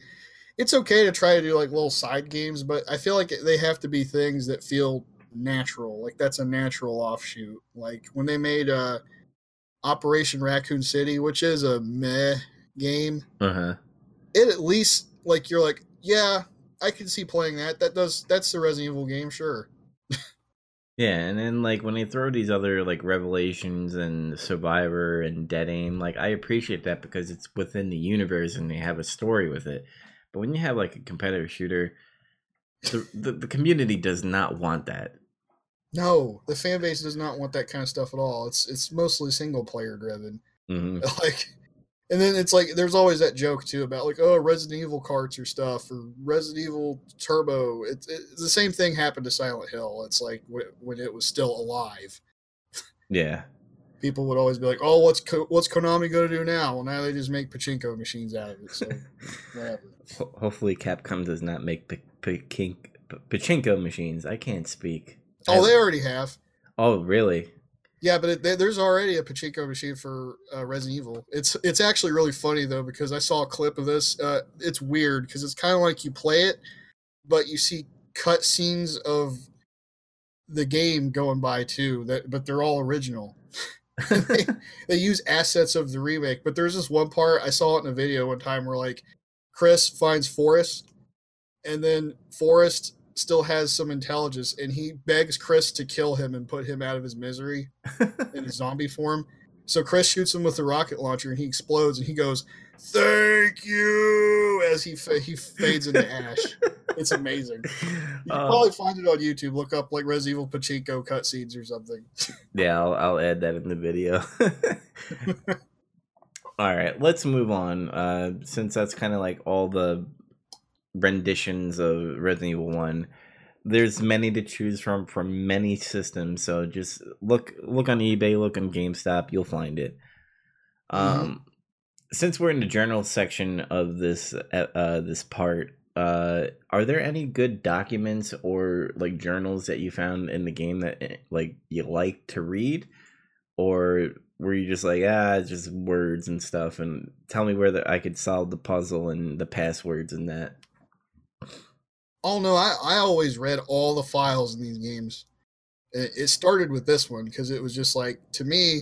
it's okay to try to do like little side games, but I feel like they have to be things that feel natural. Like that's a natural offshoot. Like when they made uh Operation Raccoon City, which is a meh game, Uh huh. it at least like you're like, yeah, I can see playing that. That does that's the Resident Evil game, sure. Yeah, and then like when they throw these other like revelations and Survivor and Dead Aim, like I appreciate that because it's within the universe and they have a story with it. But when you have like a competitive shooter, the the, the community does not want that. No, the fan base does not want that kind of stuff at all. It's it's mostly single player driven. hmm *laughs* Like And then it's like there's always that joke too about like oh Resident Evil carts or stuff or Resident Evil Turbo. It's, it's the same thing happened to Silent Hill. It's like w- when it was still alive. Yeah. People would always be like, "Oh, what's Ko- what's Konami going to do now?" Well, now they just make pachinko machines out of it. So *laughs* whatever. Hopefully, Capcom does not make p- p- kink- p- pachinko machines. I can't speak. Oh, I- they already have. Oh, really? Yeah, but it, there's already a pachinko machine for uh, Resident Evil. It's it's actually really funny though because I saw a clip of this. Uh, it's weird because it's kind of like you play it, but you see cut scenes of the game going by too. That but they're all original. *laughs* they, *laughs* they use assets of the remake. But there's this one part I saw it in a video one time where like Chris finds Forest, and then Forest still has some intelligence, and he begs Chris to kill him and put him out of his misery *laughs* in his zombie form. So Chris shoots him with the rocket launcher, and he explodes, and he goes, "Thank you!" as he fa- he fades into ash. *laughs* It's amazing. You can Uh, probably find it on YouTube. Look up like Resident Evil Pachinko cutscenes or something. *laughs* yeah, I'll, I'll add that in the video. all right, let's move on. Uh, since that's kind of like all the renditions of Resident Evil One, there's many to choose from from many systems. So just look look on eBay, look on GameStop, you'll find it. Um, since we're in the journal section of this uh, uh this part, uh, are there any good documents or like journals that you found in the game that eh, like you like to read, or were you just like ah just words and stuff and tell me where the, I could solve the puzzle and the passwords and that. Oh no, I, I always read all the files in these games. It, it started with this one because it was just like to me,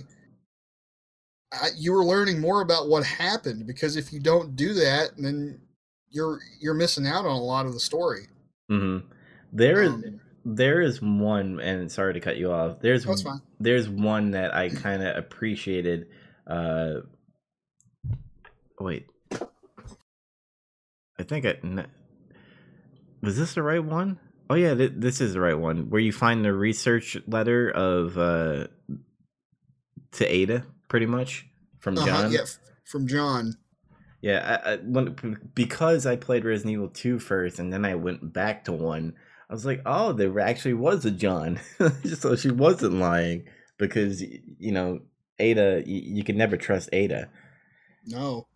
I, you were learning more about what happened because if you don't do that, then you're you're missing out on a lot of the story. Mm-hmm. There is Um, there is one, and sorry to cut you off. There's That's fine. there's one that I kind of appreciated. Uh, wait, I think I was this the right one? Oh yeah, th- this is the right one. Where you find the research letter of uh, to Ada, pretty much from Uh-huh, John. yeah, f- from John. Yeah, I, I, when, because I played Resident Evil 2 first and then I went back to 1, I was like, oh, there actually was a John. *laughs* so she wasn't lying because, you know, Ada, you, you can never trust Ada. No.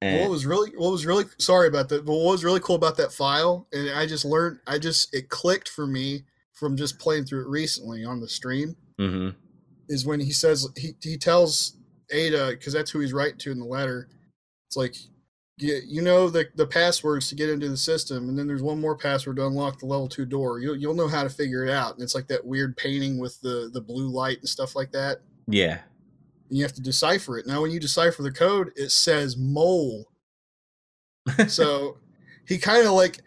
And, what was really what was really sorry about that but what was really cool about that file and i just learned i just it clicked for me from just playing through it recently on the stream hmm is when he says he, he tells ada because that's who he's writing to in the letter it's like you, you know the, the passwords to get into the system and then there's one more password to unlock the level two door. You'll, you'll know how to figure it out. And it's like that weird painting with the the blue light and stuff like that. Yeah. And you have to decipher it. Now, when you decipher the code, it says mole. *laughs* So he kind of like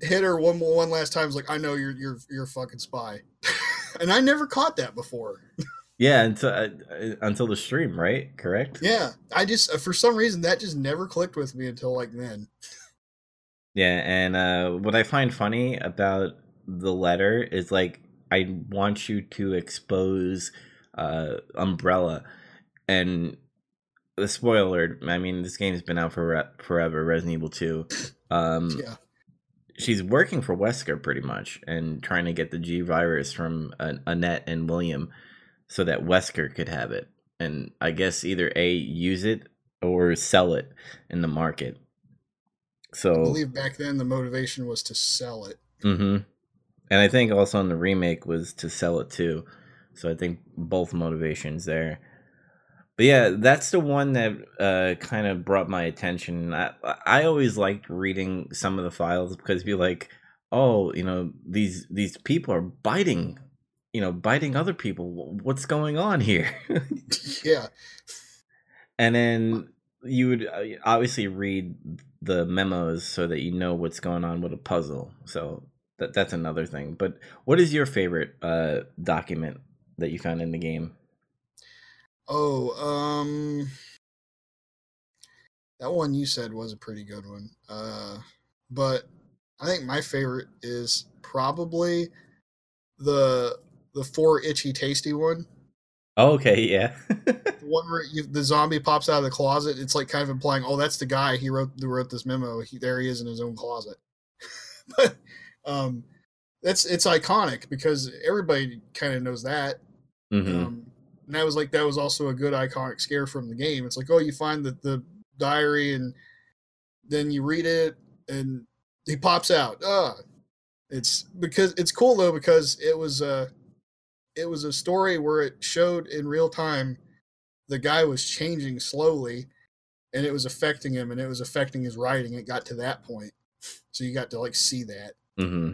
hit her one one last time. He's like, I know you're you're you're a fucking spy, *laughs* and I never caught that before. yeah, until, uh, uh, until the stream, right? Correct? Yeah, I just uh, for some reason that just never clicked with me until like then. Yeah, and uh, what I find funny about the letter is like I want you to expose uh, Umbrella, and the spoiler. I mean, this game's been out for forever. Resident Evil Two. Um, Yeah, she's working for Wesker pretty much, and trying to get the G virus from uh, Annette and William, so that Wesker could have it, and I guess either a use it or sell it in the market. So I believe back then the motivation was to sell it. Mm-hmm. And I think also in the remake was to sell it too. So I think both motivations there. But yeah, that's the one that uh, kind of brought my attention. I I always liked reading some of the files because be like, oh, you know, these these people are biting, you know, biting other people. What's going on here? *laughs* yeah, and then you would uh, obviously read the memos so that you know what's going on with a puzzle. So that that's another thing. But what is your favorite uh, document that you found in the game? Oh, um, that one you said was a pretty good one. Uh, but I think my favorite is probably the the four itchy tasty one. Oh, okay, yeah. *laughs* the one where you, the zombie pops out of the closet, it's like kind of implying, oh, that's the guy he wrote who wrote this memo. He, there he is in his own closet. *laughs* but um, that's it's iconic because everybody kind of knows that. hmm Um, and that was like that was also a good iconic scare from the game. It's like, oh, you find the, the diary and then you read it and he pops out. Uh it's because it's cool though because it was a it was a story where it showed in real time the guy was changing slowly and it was affecting him and it was affecting his writing. It got to that point. So you got to like see that. hmm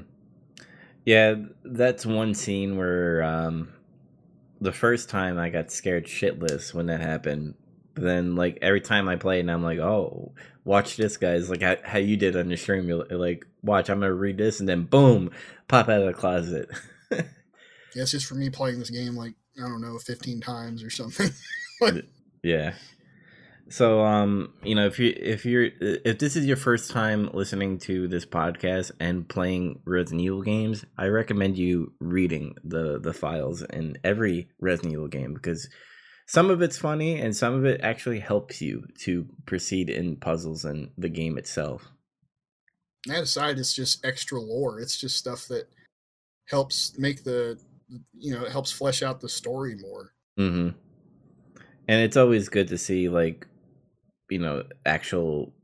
Yeah, that's one scene where um, the first time I got scared shitless when that happened. But then, like every time I play, and I'm like, "Oh, watch this, guys!" Like how, how you did on your stream. You're like, "Watch, I'm gonna read this," and then boom, pop out of the closet. *laughs* Yeah, it's just for me playing this game like I don't know, fifteen times or something. *laughs* yeah. So, um, you know, if you if you're if this is your first time listening to this podcast and playing Resident Evil games, I recommend you reading the the files in every Resident Evil game because some of it's funny and some of it actually helps you to proceed in puzzles and the game itself. that aside, it's just extra lore. It's just stuff that helps make the you know it helps flesh out the story more. Mm-hmm. And it's always good to see like, you know, actual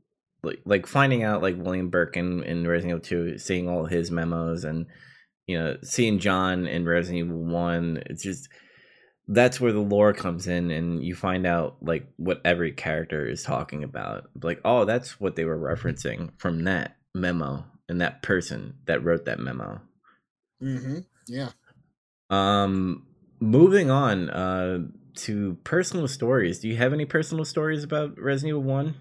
like like finding out like William Birkin in Resident Evil 2, seeing all his memos and you know, seeing John in Resident Evil 1, it's just that's where the lore comes in and you find out like what every character is talking about. Like, oh, that's what they were referencing from that memo and that person that wrote that memo. Mm-hmm. Yeah. Um, moving on uh, to personal stories. Do you have any personal stories about Resident Evil One?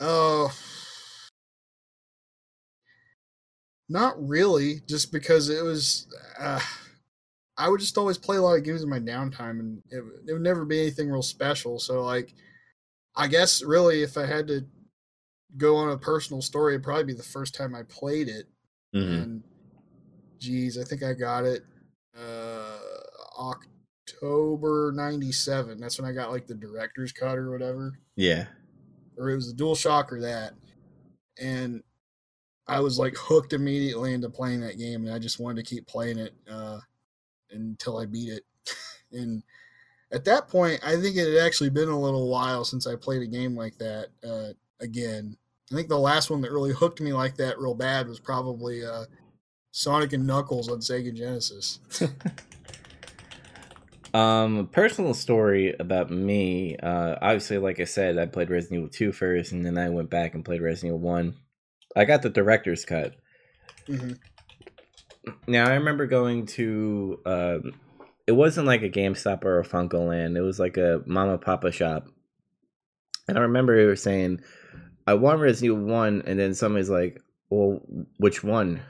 Oh, not really. Just because it was, uh, I would just always play a lot of games in my downtime, and it, it would never be anything real special. So, like, I guess really, if I had to go on a personal story, it'd probably be the first time I played it. Mm-hmm. And geez, I think I got it uh October 97. That's when I got like the director's cut or whatever. Yeah. Or it was the dual shock or that. And I was like hooked immediately into playing that game and I just wanted to keep playing it uh until I beat it. *laughs* and at that point, I think it had actually been a little while since I played a game like that uh again. I think the last one that really hooked me like that real bad was probably uh Sonic and Knuckles on Sega Genesis. *laughs* Um, personal story about me. Uh, obviously, like I said, I played Resident Evil 2 first, and then I went back and played Resident Evil 1. I got the director's cut. hmm Now, I remember going to, um, it wasn't like a GameStop or a FuncoLand. It was like a Mama Papa shop. And I remember saying, I want Resident Evil 1, and then somebody's like, well, which one?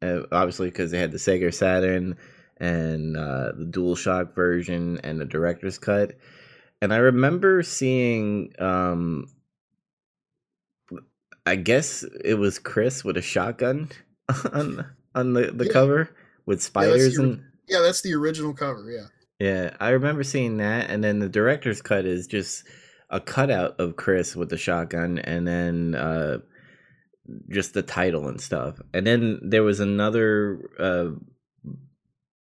Uh, obviously, because they had the Sega Saturn and uh, the DualShock version and the director's cut. And I remember seeing, um, I guess it was Chris with a shotgun *laughs* on on the, the Yeah. cover with spiders the and Yeah, that's the original cover. Yeah. yeah, I remember seeing that. And then the director's cut is just a cutout of Chris with the shotgun, and then uh, just the title and stuff. And then there was another uh,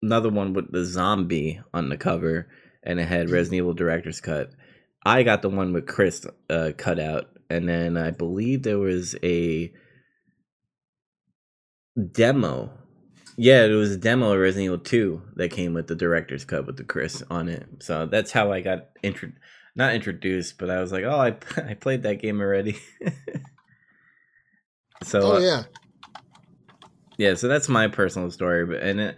another one with the zombie on the cover, and it had Resident Evil director's cut. I got the one with Chris uh, cut out, and then I believe there was a demo. Yeah, it was a demo of Resident Evil 2 that came with the director's cut with the Chris on it. So that's how I got intro not introduced, but I was like, "Oh, I *laughs* I played that game already." *laughs* so Oh uh, yeah. yeah, so that's my personal story, but and it,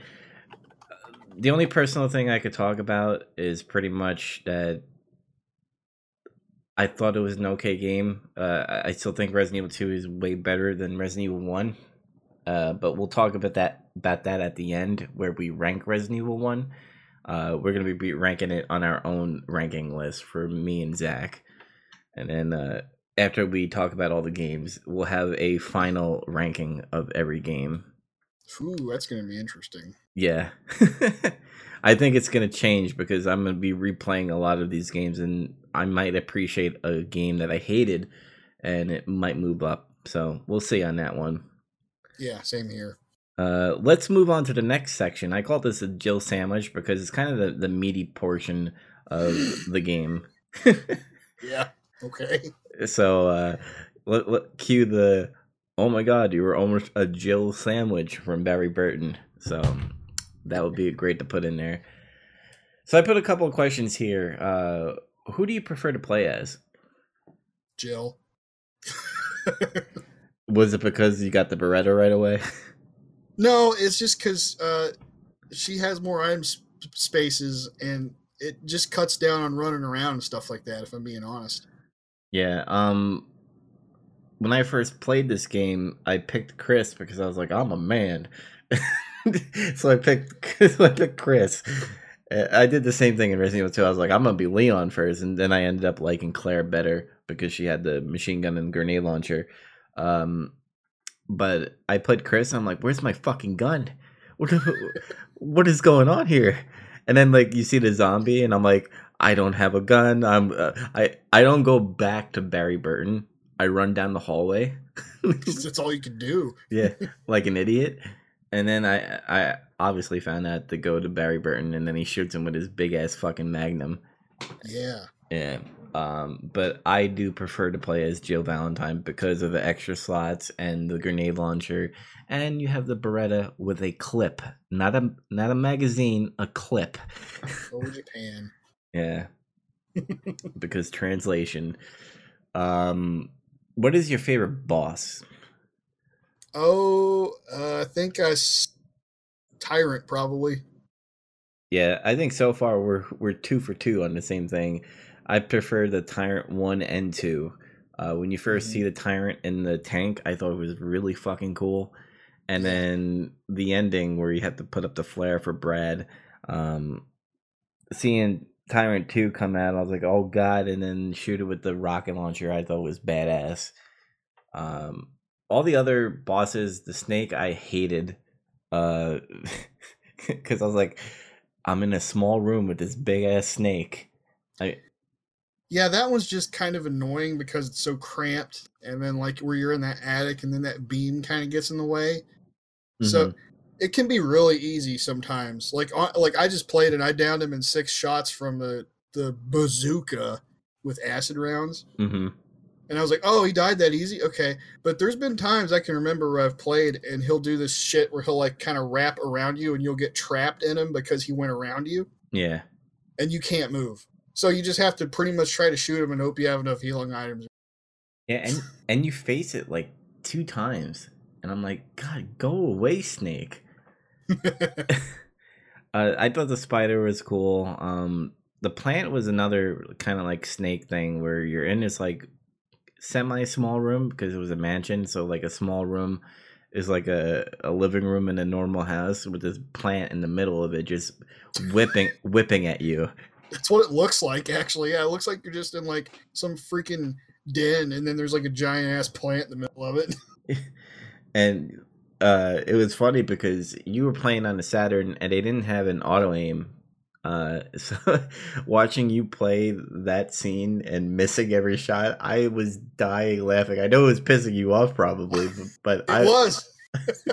the only personal thing I could talk about is pretty much that I thought it was an okay game. Uh, I- still think Resident Evil Two is way better than Resident Evil One, uh, but we'll talk about that about that at the end where we rank Resident Evil One. Uh, we're gonna be ranking it on our own ranking list for me and Zac, and then uh, after we talk about all the games, we'll have a final ranking of every game. Ooh, that's going to be interesting. Yeah. *laughs* I think it's going to change because I'm going to be replaying a lot of these games and I might appreciate a game that I hated and it might move up. So we'll see on that one. Yeah, same here. Uh, let's move on to the next section. I call this a Jill sandwich because it's kind of the, the meaty portion of *gasps* the game. *laughs* yeah. Okay. So uh, let, let cue the oh my god, you were almost a Jill sandwich from Barry Burton. So that would be great to put in there. So I put a couple of questions here. Uh, who do you prefer to play as? Jill. *laughs* Was it because you got the Beretta right away? *laughs* No, it's just because uh, she has more item sp- spaces and it just cuts down on running around and stuff like that. If I'm being honest. Yeah. Um. When I first played this game, I picked Chris because I was like, I'm a man. *laughs* so I picked, so *laughs* I picked Chris. I did the same thing in Resident Evil 2. I was like, I'm gonna be Leon first, and then I ended up liking Claire better because she had the machine gun and grenade launcher. Um, but I put Chris. I'm like, where's my fucking gun? What *laughs* what is going on here? And then like you see the zombie, and I'm like, I don't have a gun. I'm uh, I I don't go back to Barry Burton. I run down the hallway. That's all you can do. *laughs* yeah, like an idiot. And then I I obviously found out to go to Barry Burton, and then he shoots him with his big ass fucking magnum. Yeah. Yeah. Um, but I do prefer to play as Jill Valentine because of the extra slots and the grenade launcher, and you have the Beretta with a clip, not a not a magazine, a clip. Oh, Japan. *laughs* yeah, *laughs* because translation. Um, what is your favorite boss? Oh, uh, I think I s- tyrant probably. Yeah, I think so far we're we're two for two on the same thing. I prefer the Tyrant one and two. Uh, when you 1st Mhm. see the Tyrant in the tank, I thought it was really fucking cool. And then the ending where you have to put up the flare for Brad. Um, seeing Tyrant two come out, I was like, oh god! And then shoot it with the rocket launcher, I thought was badass. Um, all the other bosses, the snake, I hated. Uh, *laughs* because I was like, I'm in a small room with this big ass snake. I Yeah, that one's just kind of annoying because it's so cramped, and then like where you're in that attic, and then that beam kind of gets in the way. So Mhm. It can be really easy sometimes. Like on, like I just played and I downed him in six shots from the the bazooka with acid rounds. Mhm. And I was like, oh, he died that easy? Okay. But there's been times I can remember where I've played and he'll do this shit where he'll like kind of wrap around you and you'll get trapped in him because he went around you yeah, and you can't move. So you just have to pretty much try to shoot him and hope you have enough healing items. yeah, and and you face it like two times, and I'm like, God, go away, snake. *laughs* Uh, I thought the spider was cool. Um, the plant was another kind of like snake thing where you're in this like semi small room because it was a mansion. So like a small room is like a, a living room in a normal house with this plant in the middle of it just whipping *laughs* whipping at you. That's what it looks like, actually. Yeah, it looks like you're just in like some freaking den and then there's like a giant ass plant in the middle of it. *laughs* and uh, it was funny because you were playing on the Saturn and they didn't have an auto aim. Uh, *laughs* so watching you play that scene and missing every shot, I was dying laughing. I know it was pissing you off probably, but, but *laughs* It I was. *laughs*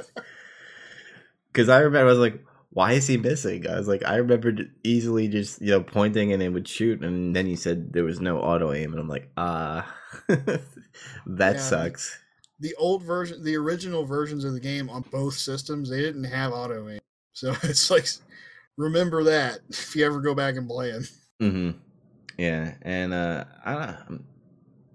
because I remember I was like, why is he missing? I was like, I remembered easily just you know pointing and it would shoot, and then you said there was no auto aim, and I'm like, ah, that Yeah. sucks. The old version, the original versions of the game on both systems, they didn't have auto aim. So *laughs* it's like, remember that *laughs* if you ever go back and play it. hmm Yeah, and uh, I don't.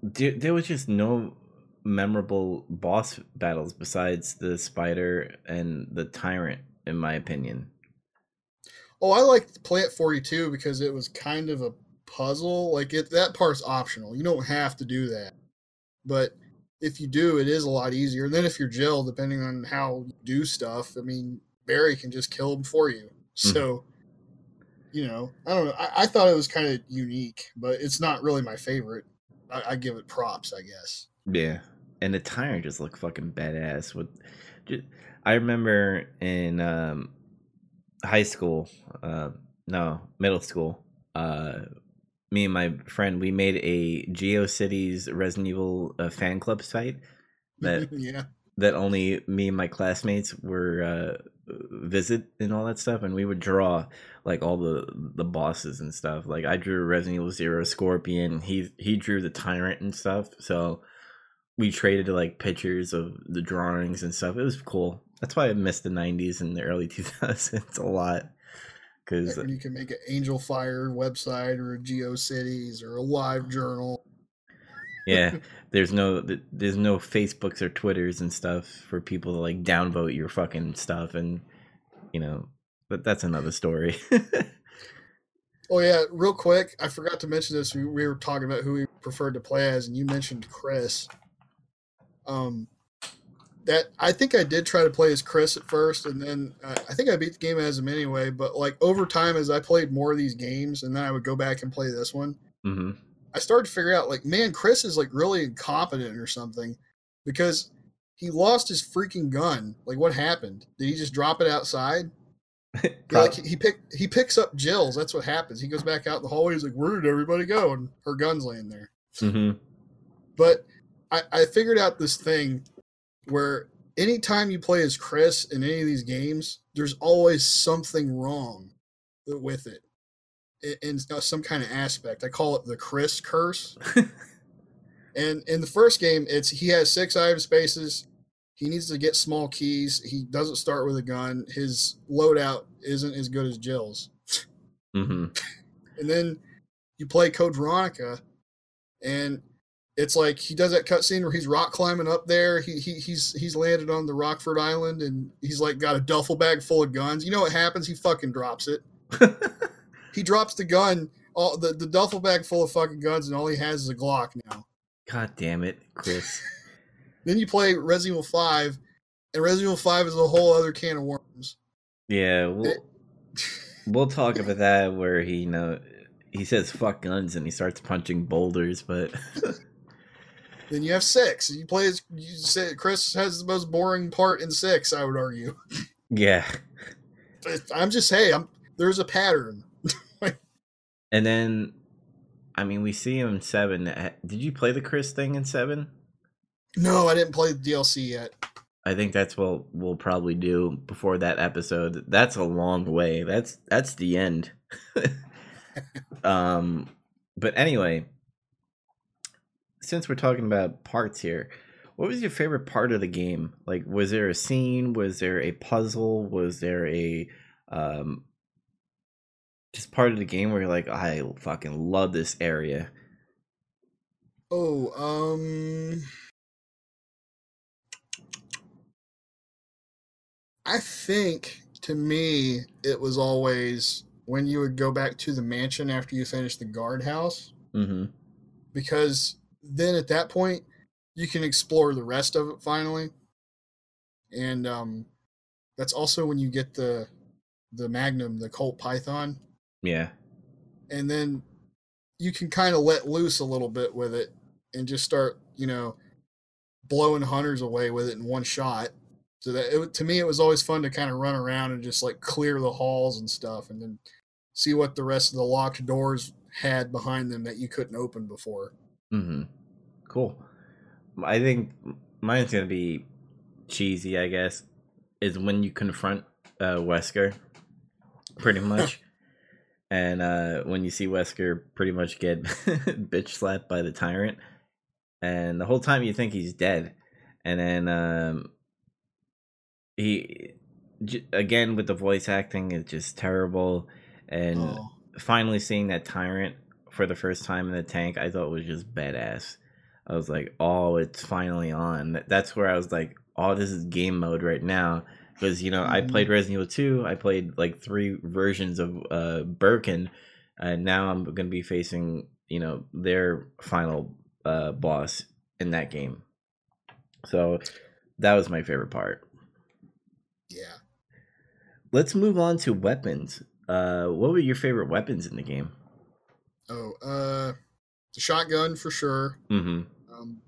There, there was just no memorable boss battles besides the spider and the tyrant, in my opinion. Oh, I liked Plant 42 because it was kind of a puzzle. Like it, that part's optional. You don't have to do that, but if you do, it is a lot easier. And then if you're Jill, depending on how you do stuff, I mean, Barry can just kill him for you. So, you know, I don't know. I, I thought it was kind of unique, but it's not really my favorite. I, I give it props, I guess. Yeah, and the tyrant just looked fucking badass. With, just, I remember in um, high school, uh, no, middle school, uh, me and my friend we made a GeoCities Resident Evil uh, fan club site that *laughs* yeah. that only me and my classmates were uh, visit and all that stuff, and we would draw like all the the bosses and stuff. Like I drew Resident Evil Zero Scorpion. He he drew the Tyrant and stuff. So we traded like pictures of the drawings and stuff. It was cool. That's why I missed the '90s and the early *laughs* 2000s a lot. Because you can make an Angelfire website or a GeoCities or a live journal. yeah, *laughs* there's no there's no Facebooks or Twitters and stuff for people to like downvote your fucking stuff and you know, but that's another story. *laughs* oh yeah, real quick, I forgot to mention this. We, we were talking about who we preferred to play as, and you mentioned Chris. Um, that I think I did try to play as Chris at first, and then uh, I think I beat the game as him anyway. But like over time, as I played more of these games, and then I would go back and play this one, mm-hmm. I started to figure out like, man, Chris is like really incompetent or something because he lost his freaking gun. Like, what happened? Did he just drop it outside? *laughs* like he, he pick he picks up Jill's. That's what happens. He goes back out in the hallway. He's like, "Where did everybody go?" And her gun's laying there. Mm-hmm. But I, I figured out this thing where anytime you play as Chris in any of these games, there's always something wrong with it in, in some kind of aspect. I call it the Chris curse. *laughs* and in the first game, it's he has six item spaces. He needs to get small keys. He doesn't start with a gun. His loadout isn't as good as Jill's. Mm-hmm. *laughs* and then you play Code Veronica, and it's like he does that cutscene where he's rock climbing up there. He, he he's he's landed on the Rockfort Island and he's like got a duffel bag full of guns. You know what happens? He fucking drops it. *laughs* he drops the gun, all the, the duffel bag full of fucking guns, and all he has is a Glock now. God damn it, Chris. *laughs* then you play Resident Evil Five, and Resident Evil Five is a whole other can of worms. Yeah, we'll, it, we'll talk *laughs* about that where he you know he says fuck guns and he starts punching boulders, but Then you have six. You play as you say Chris has the most boring part in six, I would argue. *laughs* Yeah. I'm just hey, I'm there's a pattern. *laughs* and then I mean we see him in seven. Did you play the Chris thing in seven? No, I didn't play the DLC yet. I think that's what we'll probably do before that episode. That's a long way. That's that's the end. *laughs* um but anyway, since we're talking about parts here, what was your favorite part of the game? Like, was there a scene? Was there a puzzle? Was there a um, just part of the game where you're like, I fucking love this area? Oh, um, I think to me it was always when you would go back to the mansion after you finish the guardhouse. Mm-hmm. Because then at that point you can explore the rest of it finally. And um that's also when you get the the magnum the colt python. Yeah. And then you can kind of let loose a little bit with it and just start you know blowing hunters away with it in one shot. So that it, to me it was always fun to kind of run around and just like clear the halls and stuff and then see what the rest of the locked doors had behind them that you couldn't open before mm-hmm Cool. I think mine's gonna be cheesy. I guess is when you confront uh, Wesker, pretty *laughs* much, and uh, when you see Wesker pretty much get *laughs* bitch slapped by the tyrant, and the whole time you think he's dead, and then um, he again with the voice acting is just terrible, and oh. finally seeing that tyrant for the first time in the tank, I thought it was just badass. I was like, oh, it's finally on. That's where I was like, oh, this is game mode right now. Because, you know, mm-hmm. I played Resident Evil 2, I played like three versions of uh, Birkin, and now I'm going to be facing, you know, their final uh, boss in that game. So that was my favorite part. Yeah. Let's move on to weapons. Uh, what were your favorite weapons in the game? Oh, uh, the shotgun for sure. Mm-hmm. Um,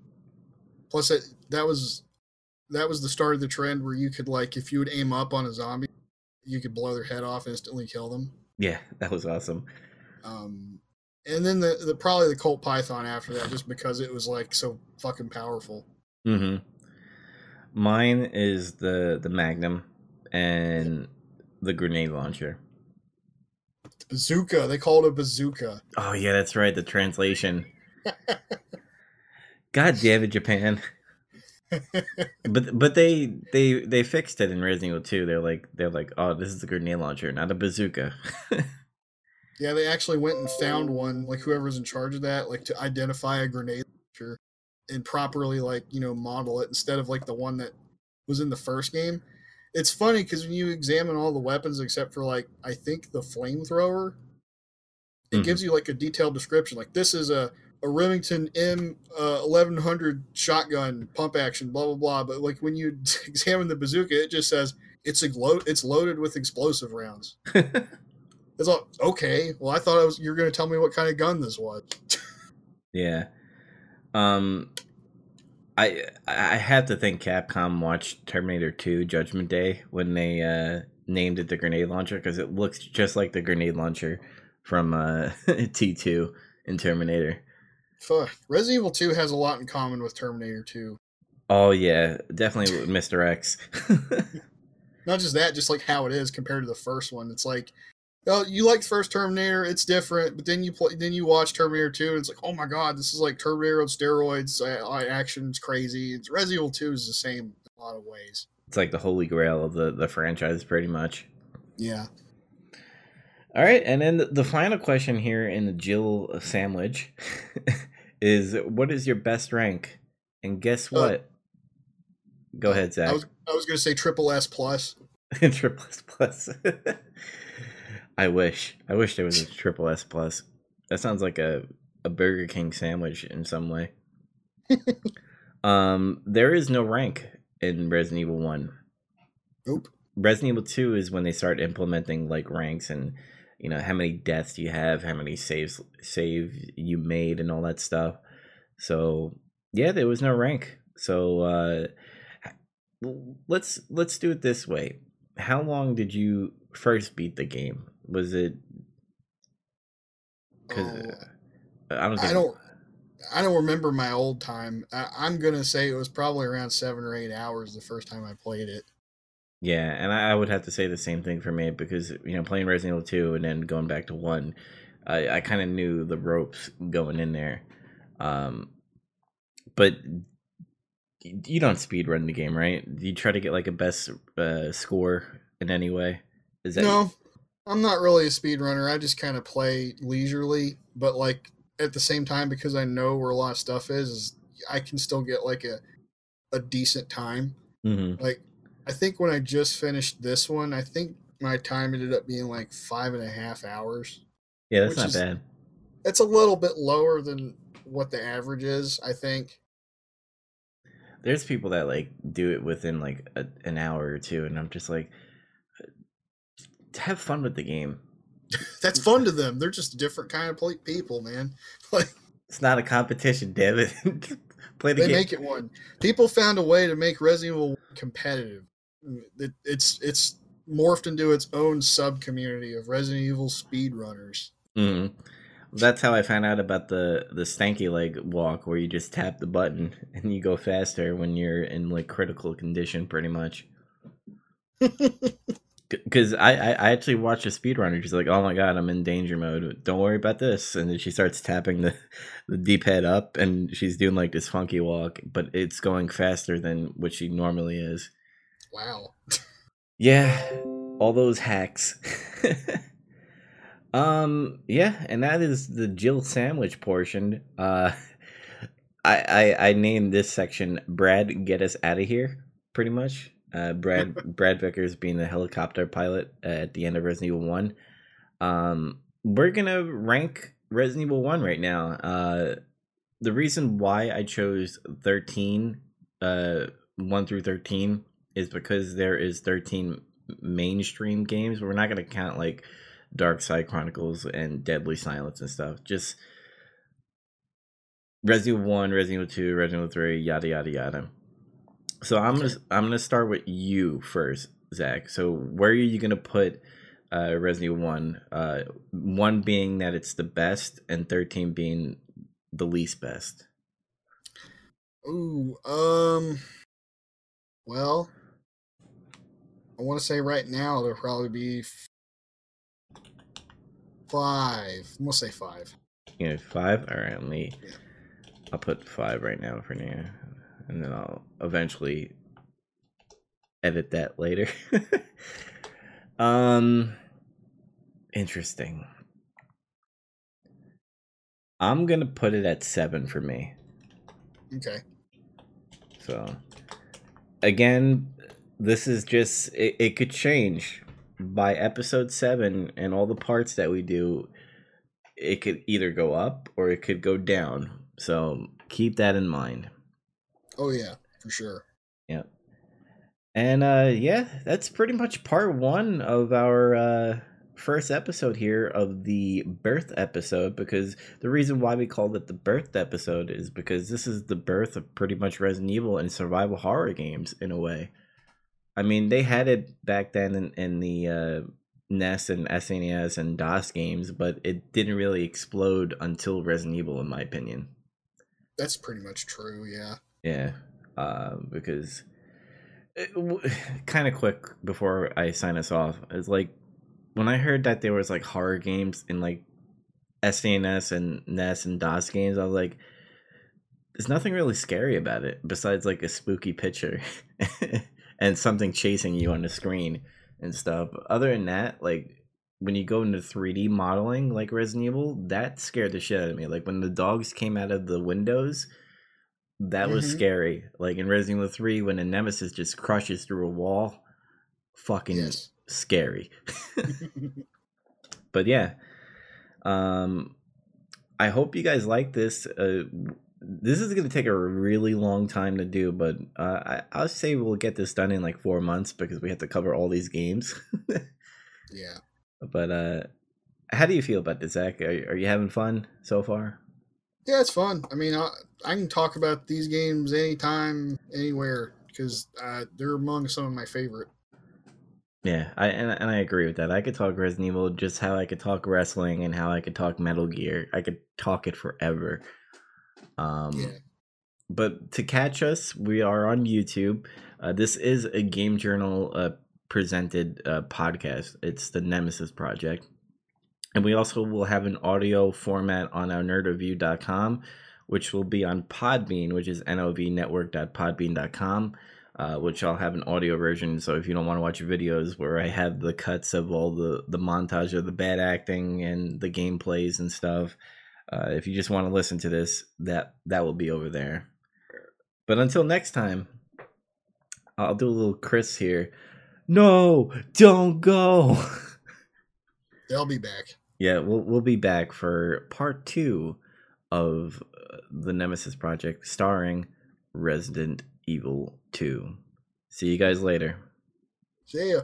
plus, it, that was that was the start of the trend where you could like if you would aim up on a zombie, you could blow their head off instantly kill them. Yeah, that was awesome. Um, and then the, the probably the Colt Python after that, just because it was like so fucking powerful. Mm-hmm. Mine is the the Magnum and the grenade launcher. Bazooka. They called it a bazooka. Oh yeah, that's right. The translation. God damn it, Japan. *laughs* but but they they they fixed it in Resident Evil 2. They're like they're like, oh, this is a grenade launcher, not a bazooka. *laughs* yeah, they actually went and found one, like whoever's in charge of that, like to identify a grenade launcher and properly like you know model it instead of like the one that was in the first game. It's funny because when you examine all the weapons except for like I think the flamethrower, it Mhm. gives you like a detailed description. Like this is a a Remington M uh, eleven hundred shotgun pump action, blah blah blah. But like when you *laughs* examine the bazooka, it just says it's a lo- it's loaded with explosive rounds. *laughs* It's like okay, well I thought I was you're going to tell me what kind of gun this was. *laughs* yeah. Um I I had to think Capcom watched Terminator 2 Judgment Day when they uh named it the grenade launcher because it looks just like the grenade launcher from uh *laughs* T2 in Terminator. Fuck. Resident Evil 2 has a lot in common with Terminator 2. Oh yeah, definitely Mr. X. *laughs* Not just that, just like how it is compared to the first one. It's like, oh, you like first Terminator, it's different, but then you play, then you watch Terminator 2, and it's like, oh my god, this is like Terminator on steroids. Uh, action's crazy. It's, Resident Evil 2 is the same in a lot of ways. it's like the holy grail of the the franchise pretty much. Yeah. All right, and then the, final question here in the Jill sandwich *laughs* is what is your best rank? And guess Uh, what? Go ahead, Zac. I was I was gonna say triple S plus. *laughs* triple S plus. *laughs* I wish. I wish there was a triple S plus. That sounds like a, a Burger King sandwich in some way. *laughs* um, there is no rank in Resident Evil One. Nope. Resident Evil Two is when they start implementing like ranks and you know how many deaths you have, how many saves save you made, and all that stuff. So yeah, there was no rank. So uh, let's let's do it this way. How long did you first beat the game? Was it? Because I don't. Think, Oh, I don't I don't remember my old time. I, I'm gonna say it was probably around seven or eight hours the first time I played it. Yeah, and I, I would have to say the same thing for me because you know playing Resident Evil two and then going back to one, I, I kind of knew the ropes going in there, um, but you don't speed run the game, right? You try to get like a best uh, score in any way. Is that No, I'm not really a speedrunner. I just kind of play leisurely, but like at the same time, because I know where a lot of stuff is, is I can still get like a a decent time. Mhm. Like I think when I just finished this one, I think my time ended up being like five and a half hours. Yeah, that's not is- bad. It's a little bit lower than what the average is, I think. There's people that like do it within like a, an hour or two, and I'm just like, have fun with the game. That's fun to them. They're just a different kind of pl- people, man. *laughs* Like It's not a competition, damn it. *laughs* Play the game. they game. make it one. People found a way to make Resident Evil competitive. It, it's it's morphed into its own sub community of Resident Evil speedrunners. Mhm. That's how I found out about the the stanky leg walk, where you just tap the button *laughs* and you go faster when you're in like critical condition, pretty much. Because I, I I actually watched a speedrunner. She's like, "Oh my god, I'm in danger mode. Don't worry about this." And then she starts tapping the the D pad up, and she's doing like this funky walk, but it's going faster than what she normally is. Wow. Yeah, all those hacks. *laughs* um, yeah, and that is the Jill sandwich portion. Uh, I I, I named this section "Brad, get us out of here." Pretty much, uh, Brad *laughs* Brad Vickers being the helicopter pilot at the end of Resident Evil One. Um, we're gonna rank Resident Evil One right now. Uh, the reason why I chose thirteen, uh, one through thirteen is because there is 13 mainstream games. We're not going to count like Dark Side Chronicles and Deadly Silence and stuff. Just Resident Evil 1, Resident Evil 2, Resident Evil 3, yada yada yada. So I'm gonna I'm gonna start with you first, Zac. So where are you gonna put uh, Resident Evil One? Uh, one being that it's the best, and thirteen being the least best. Ooh, um, well, I want to say right now there'll probably be five. I'm gonna say five. You know, five. All right, let me. I'll put five right now for now, and then I'll eventually edit that later. *laughs* um, interesting. I'm gonna put it at seven for me. Okay. So, again, this is just it, it could change by episode seven and all the parts that we do. It could either go up or it could go down. So keep that in mind. Oh yeah, for sure. Yeah. And uh yeah, that's pretty much part one of our uh first episode here of the birth episode because the reason why we called it the birth episode is because this is the birth of pretty much Resident Evil and survival horror games in a way. I mean, they had it back then in, in the uh, NES and SNES and DOS games, but it didn't really explode until Resident Evil, in my opinion. That's pretty much true, yeah. Yeah, uh, because *sighs* kind of quick before I sign us off, it's like when I heard that there was like horror games in like SNES and NES and DOS games, I was like, there's nothing really scary about it besides like a spooky picture *laughs* and something chasing you on the screen and stuff. Other than that, like when you go into 3D modeling like Resident Evil, that scared the shit out of me. Like when the dogs came out of the windows, that was Mhm. scary. Like in Resident Evil 3 when a nemesis just crushes through a wall, fucking Yes. scary. *laughs* *laughs* but yeah. Um I hope you guys like this. Uh this is going to take a really long time to do, but uh, I, I'll say we'll get this done in like four months because we have to cover all these games. *laughs* yeah. But uh, how do you feel about this, Zac? Are, are you having fun so far? Yeah, it's fun. I mean, I, I can talk about these games anytime, anywhere, because uh, they're among some of my favorite. Yeah, I and, and I agree with that. I could talk Resident Evil just how I could talk wrestling and how I could talk Metal Gear. I could talk it forever. Um, Yeah. but to catch us, we are on YouTube. Uh, this is a Game Journal uh, presented uh, podcast. It's the Nemesis Project. And we also will have an audio format on our nerdreview.com, which will be on Podbean, which is novnetwork.podbean.com, uh, which I'll have an audio version. So if you don't want to watch videos where I have the cuts of all the, the montage of the bad acting and the gameplays and stuff, uh, if you just want to listen to this, that that will be over there. But until next time, I'll do a little Chris here. No, don't go. *laughs* They'll be back. Yeah, we'll we'll be back for part two of uh, the Nemesis Project, starring Resident Evil Two. See you guys later. See ya.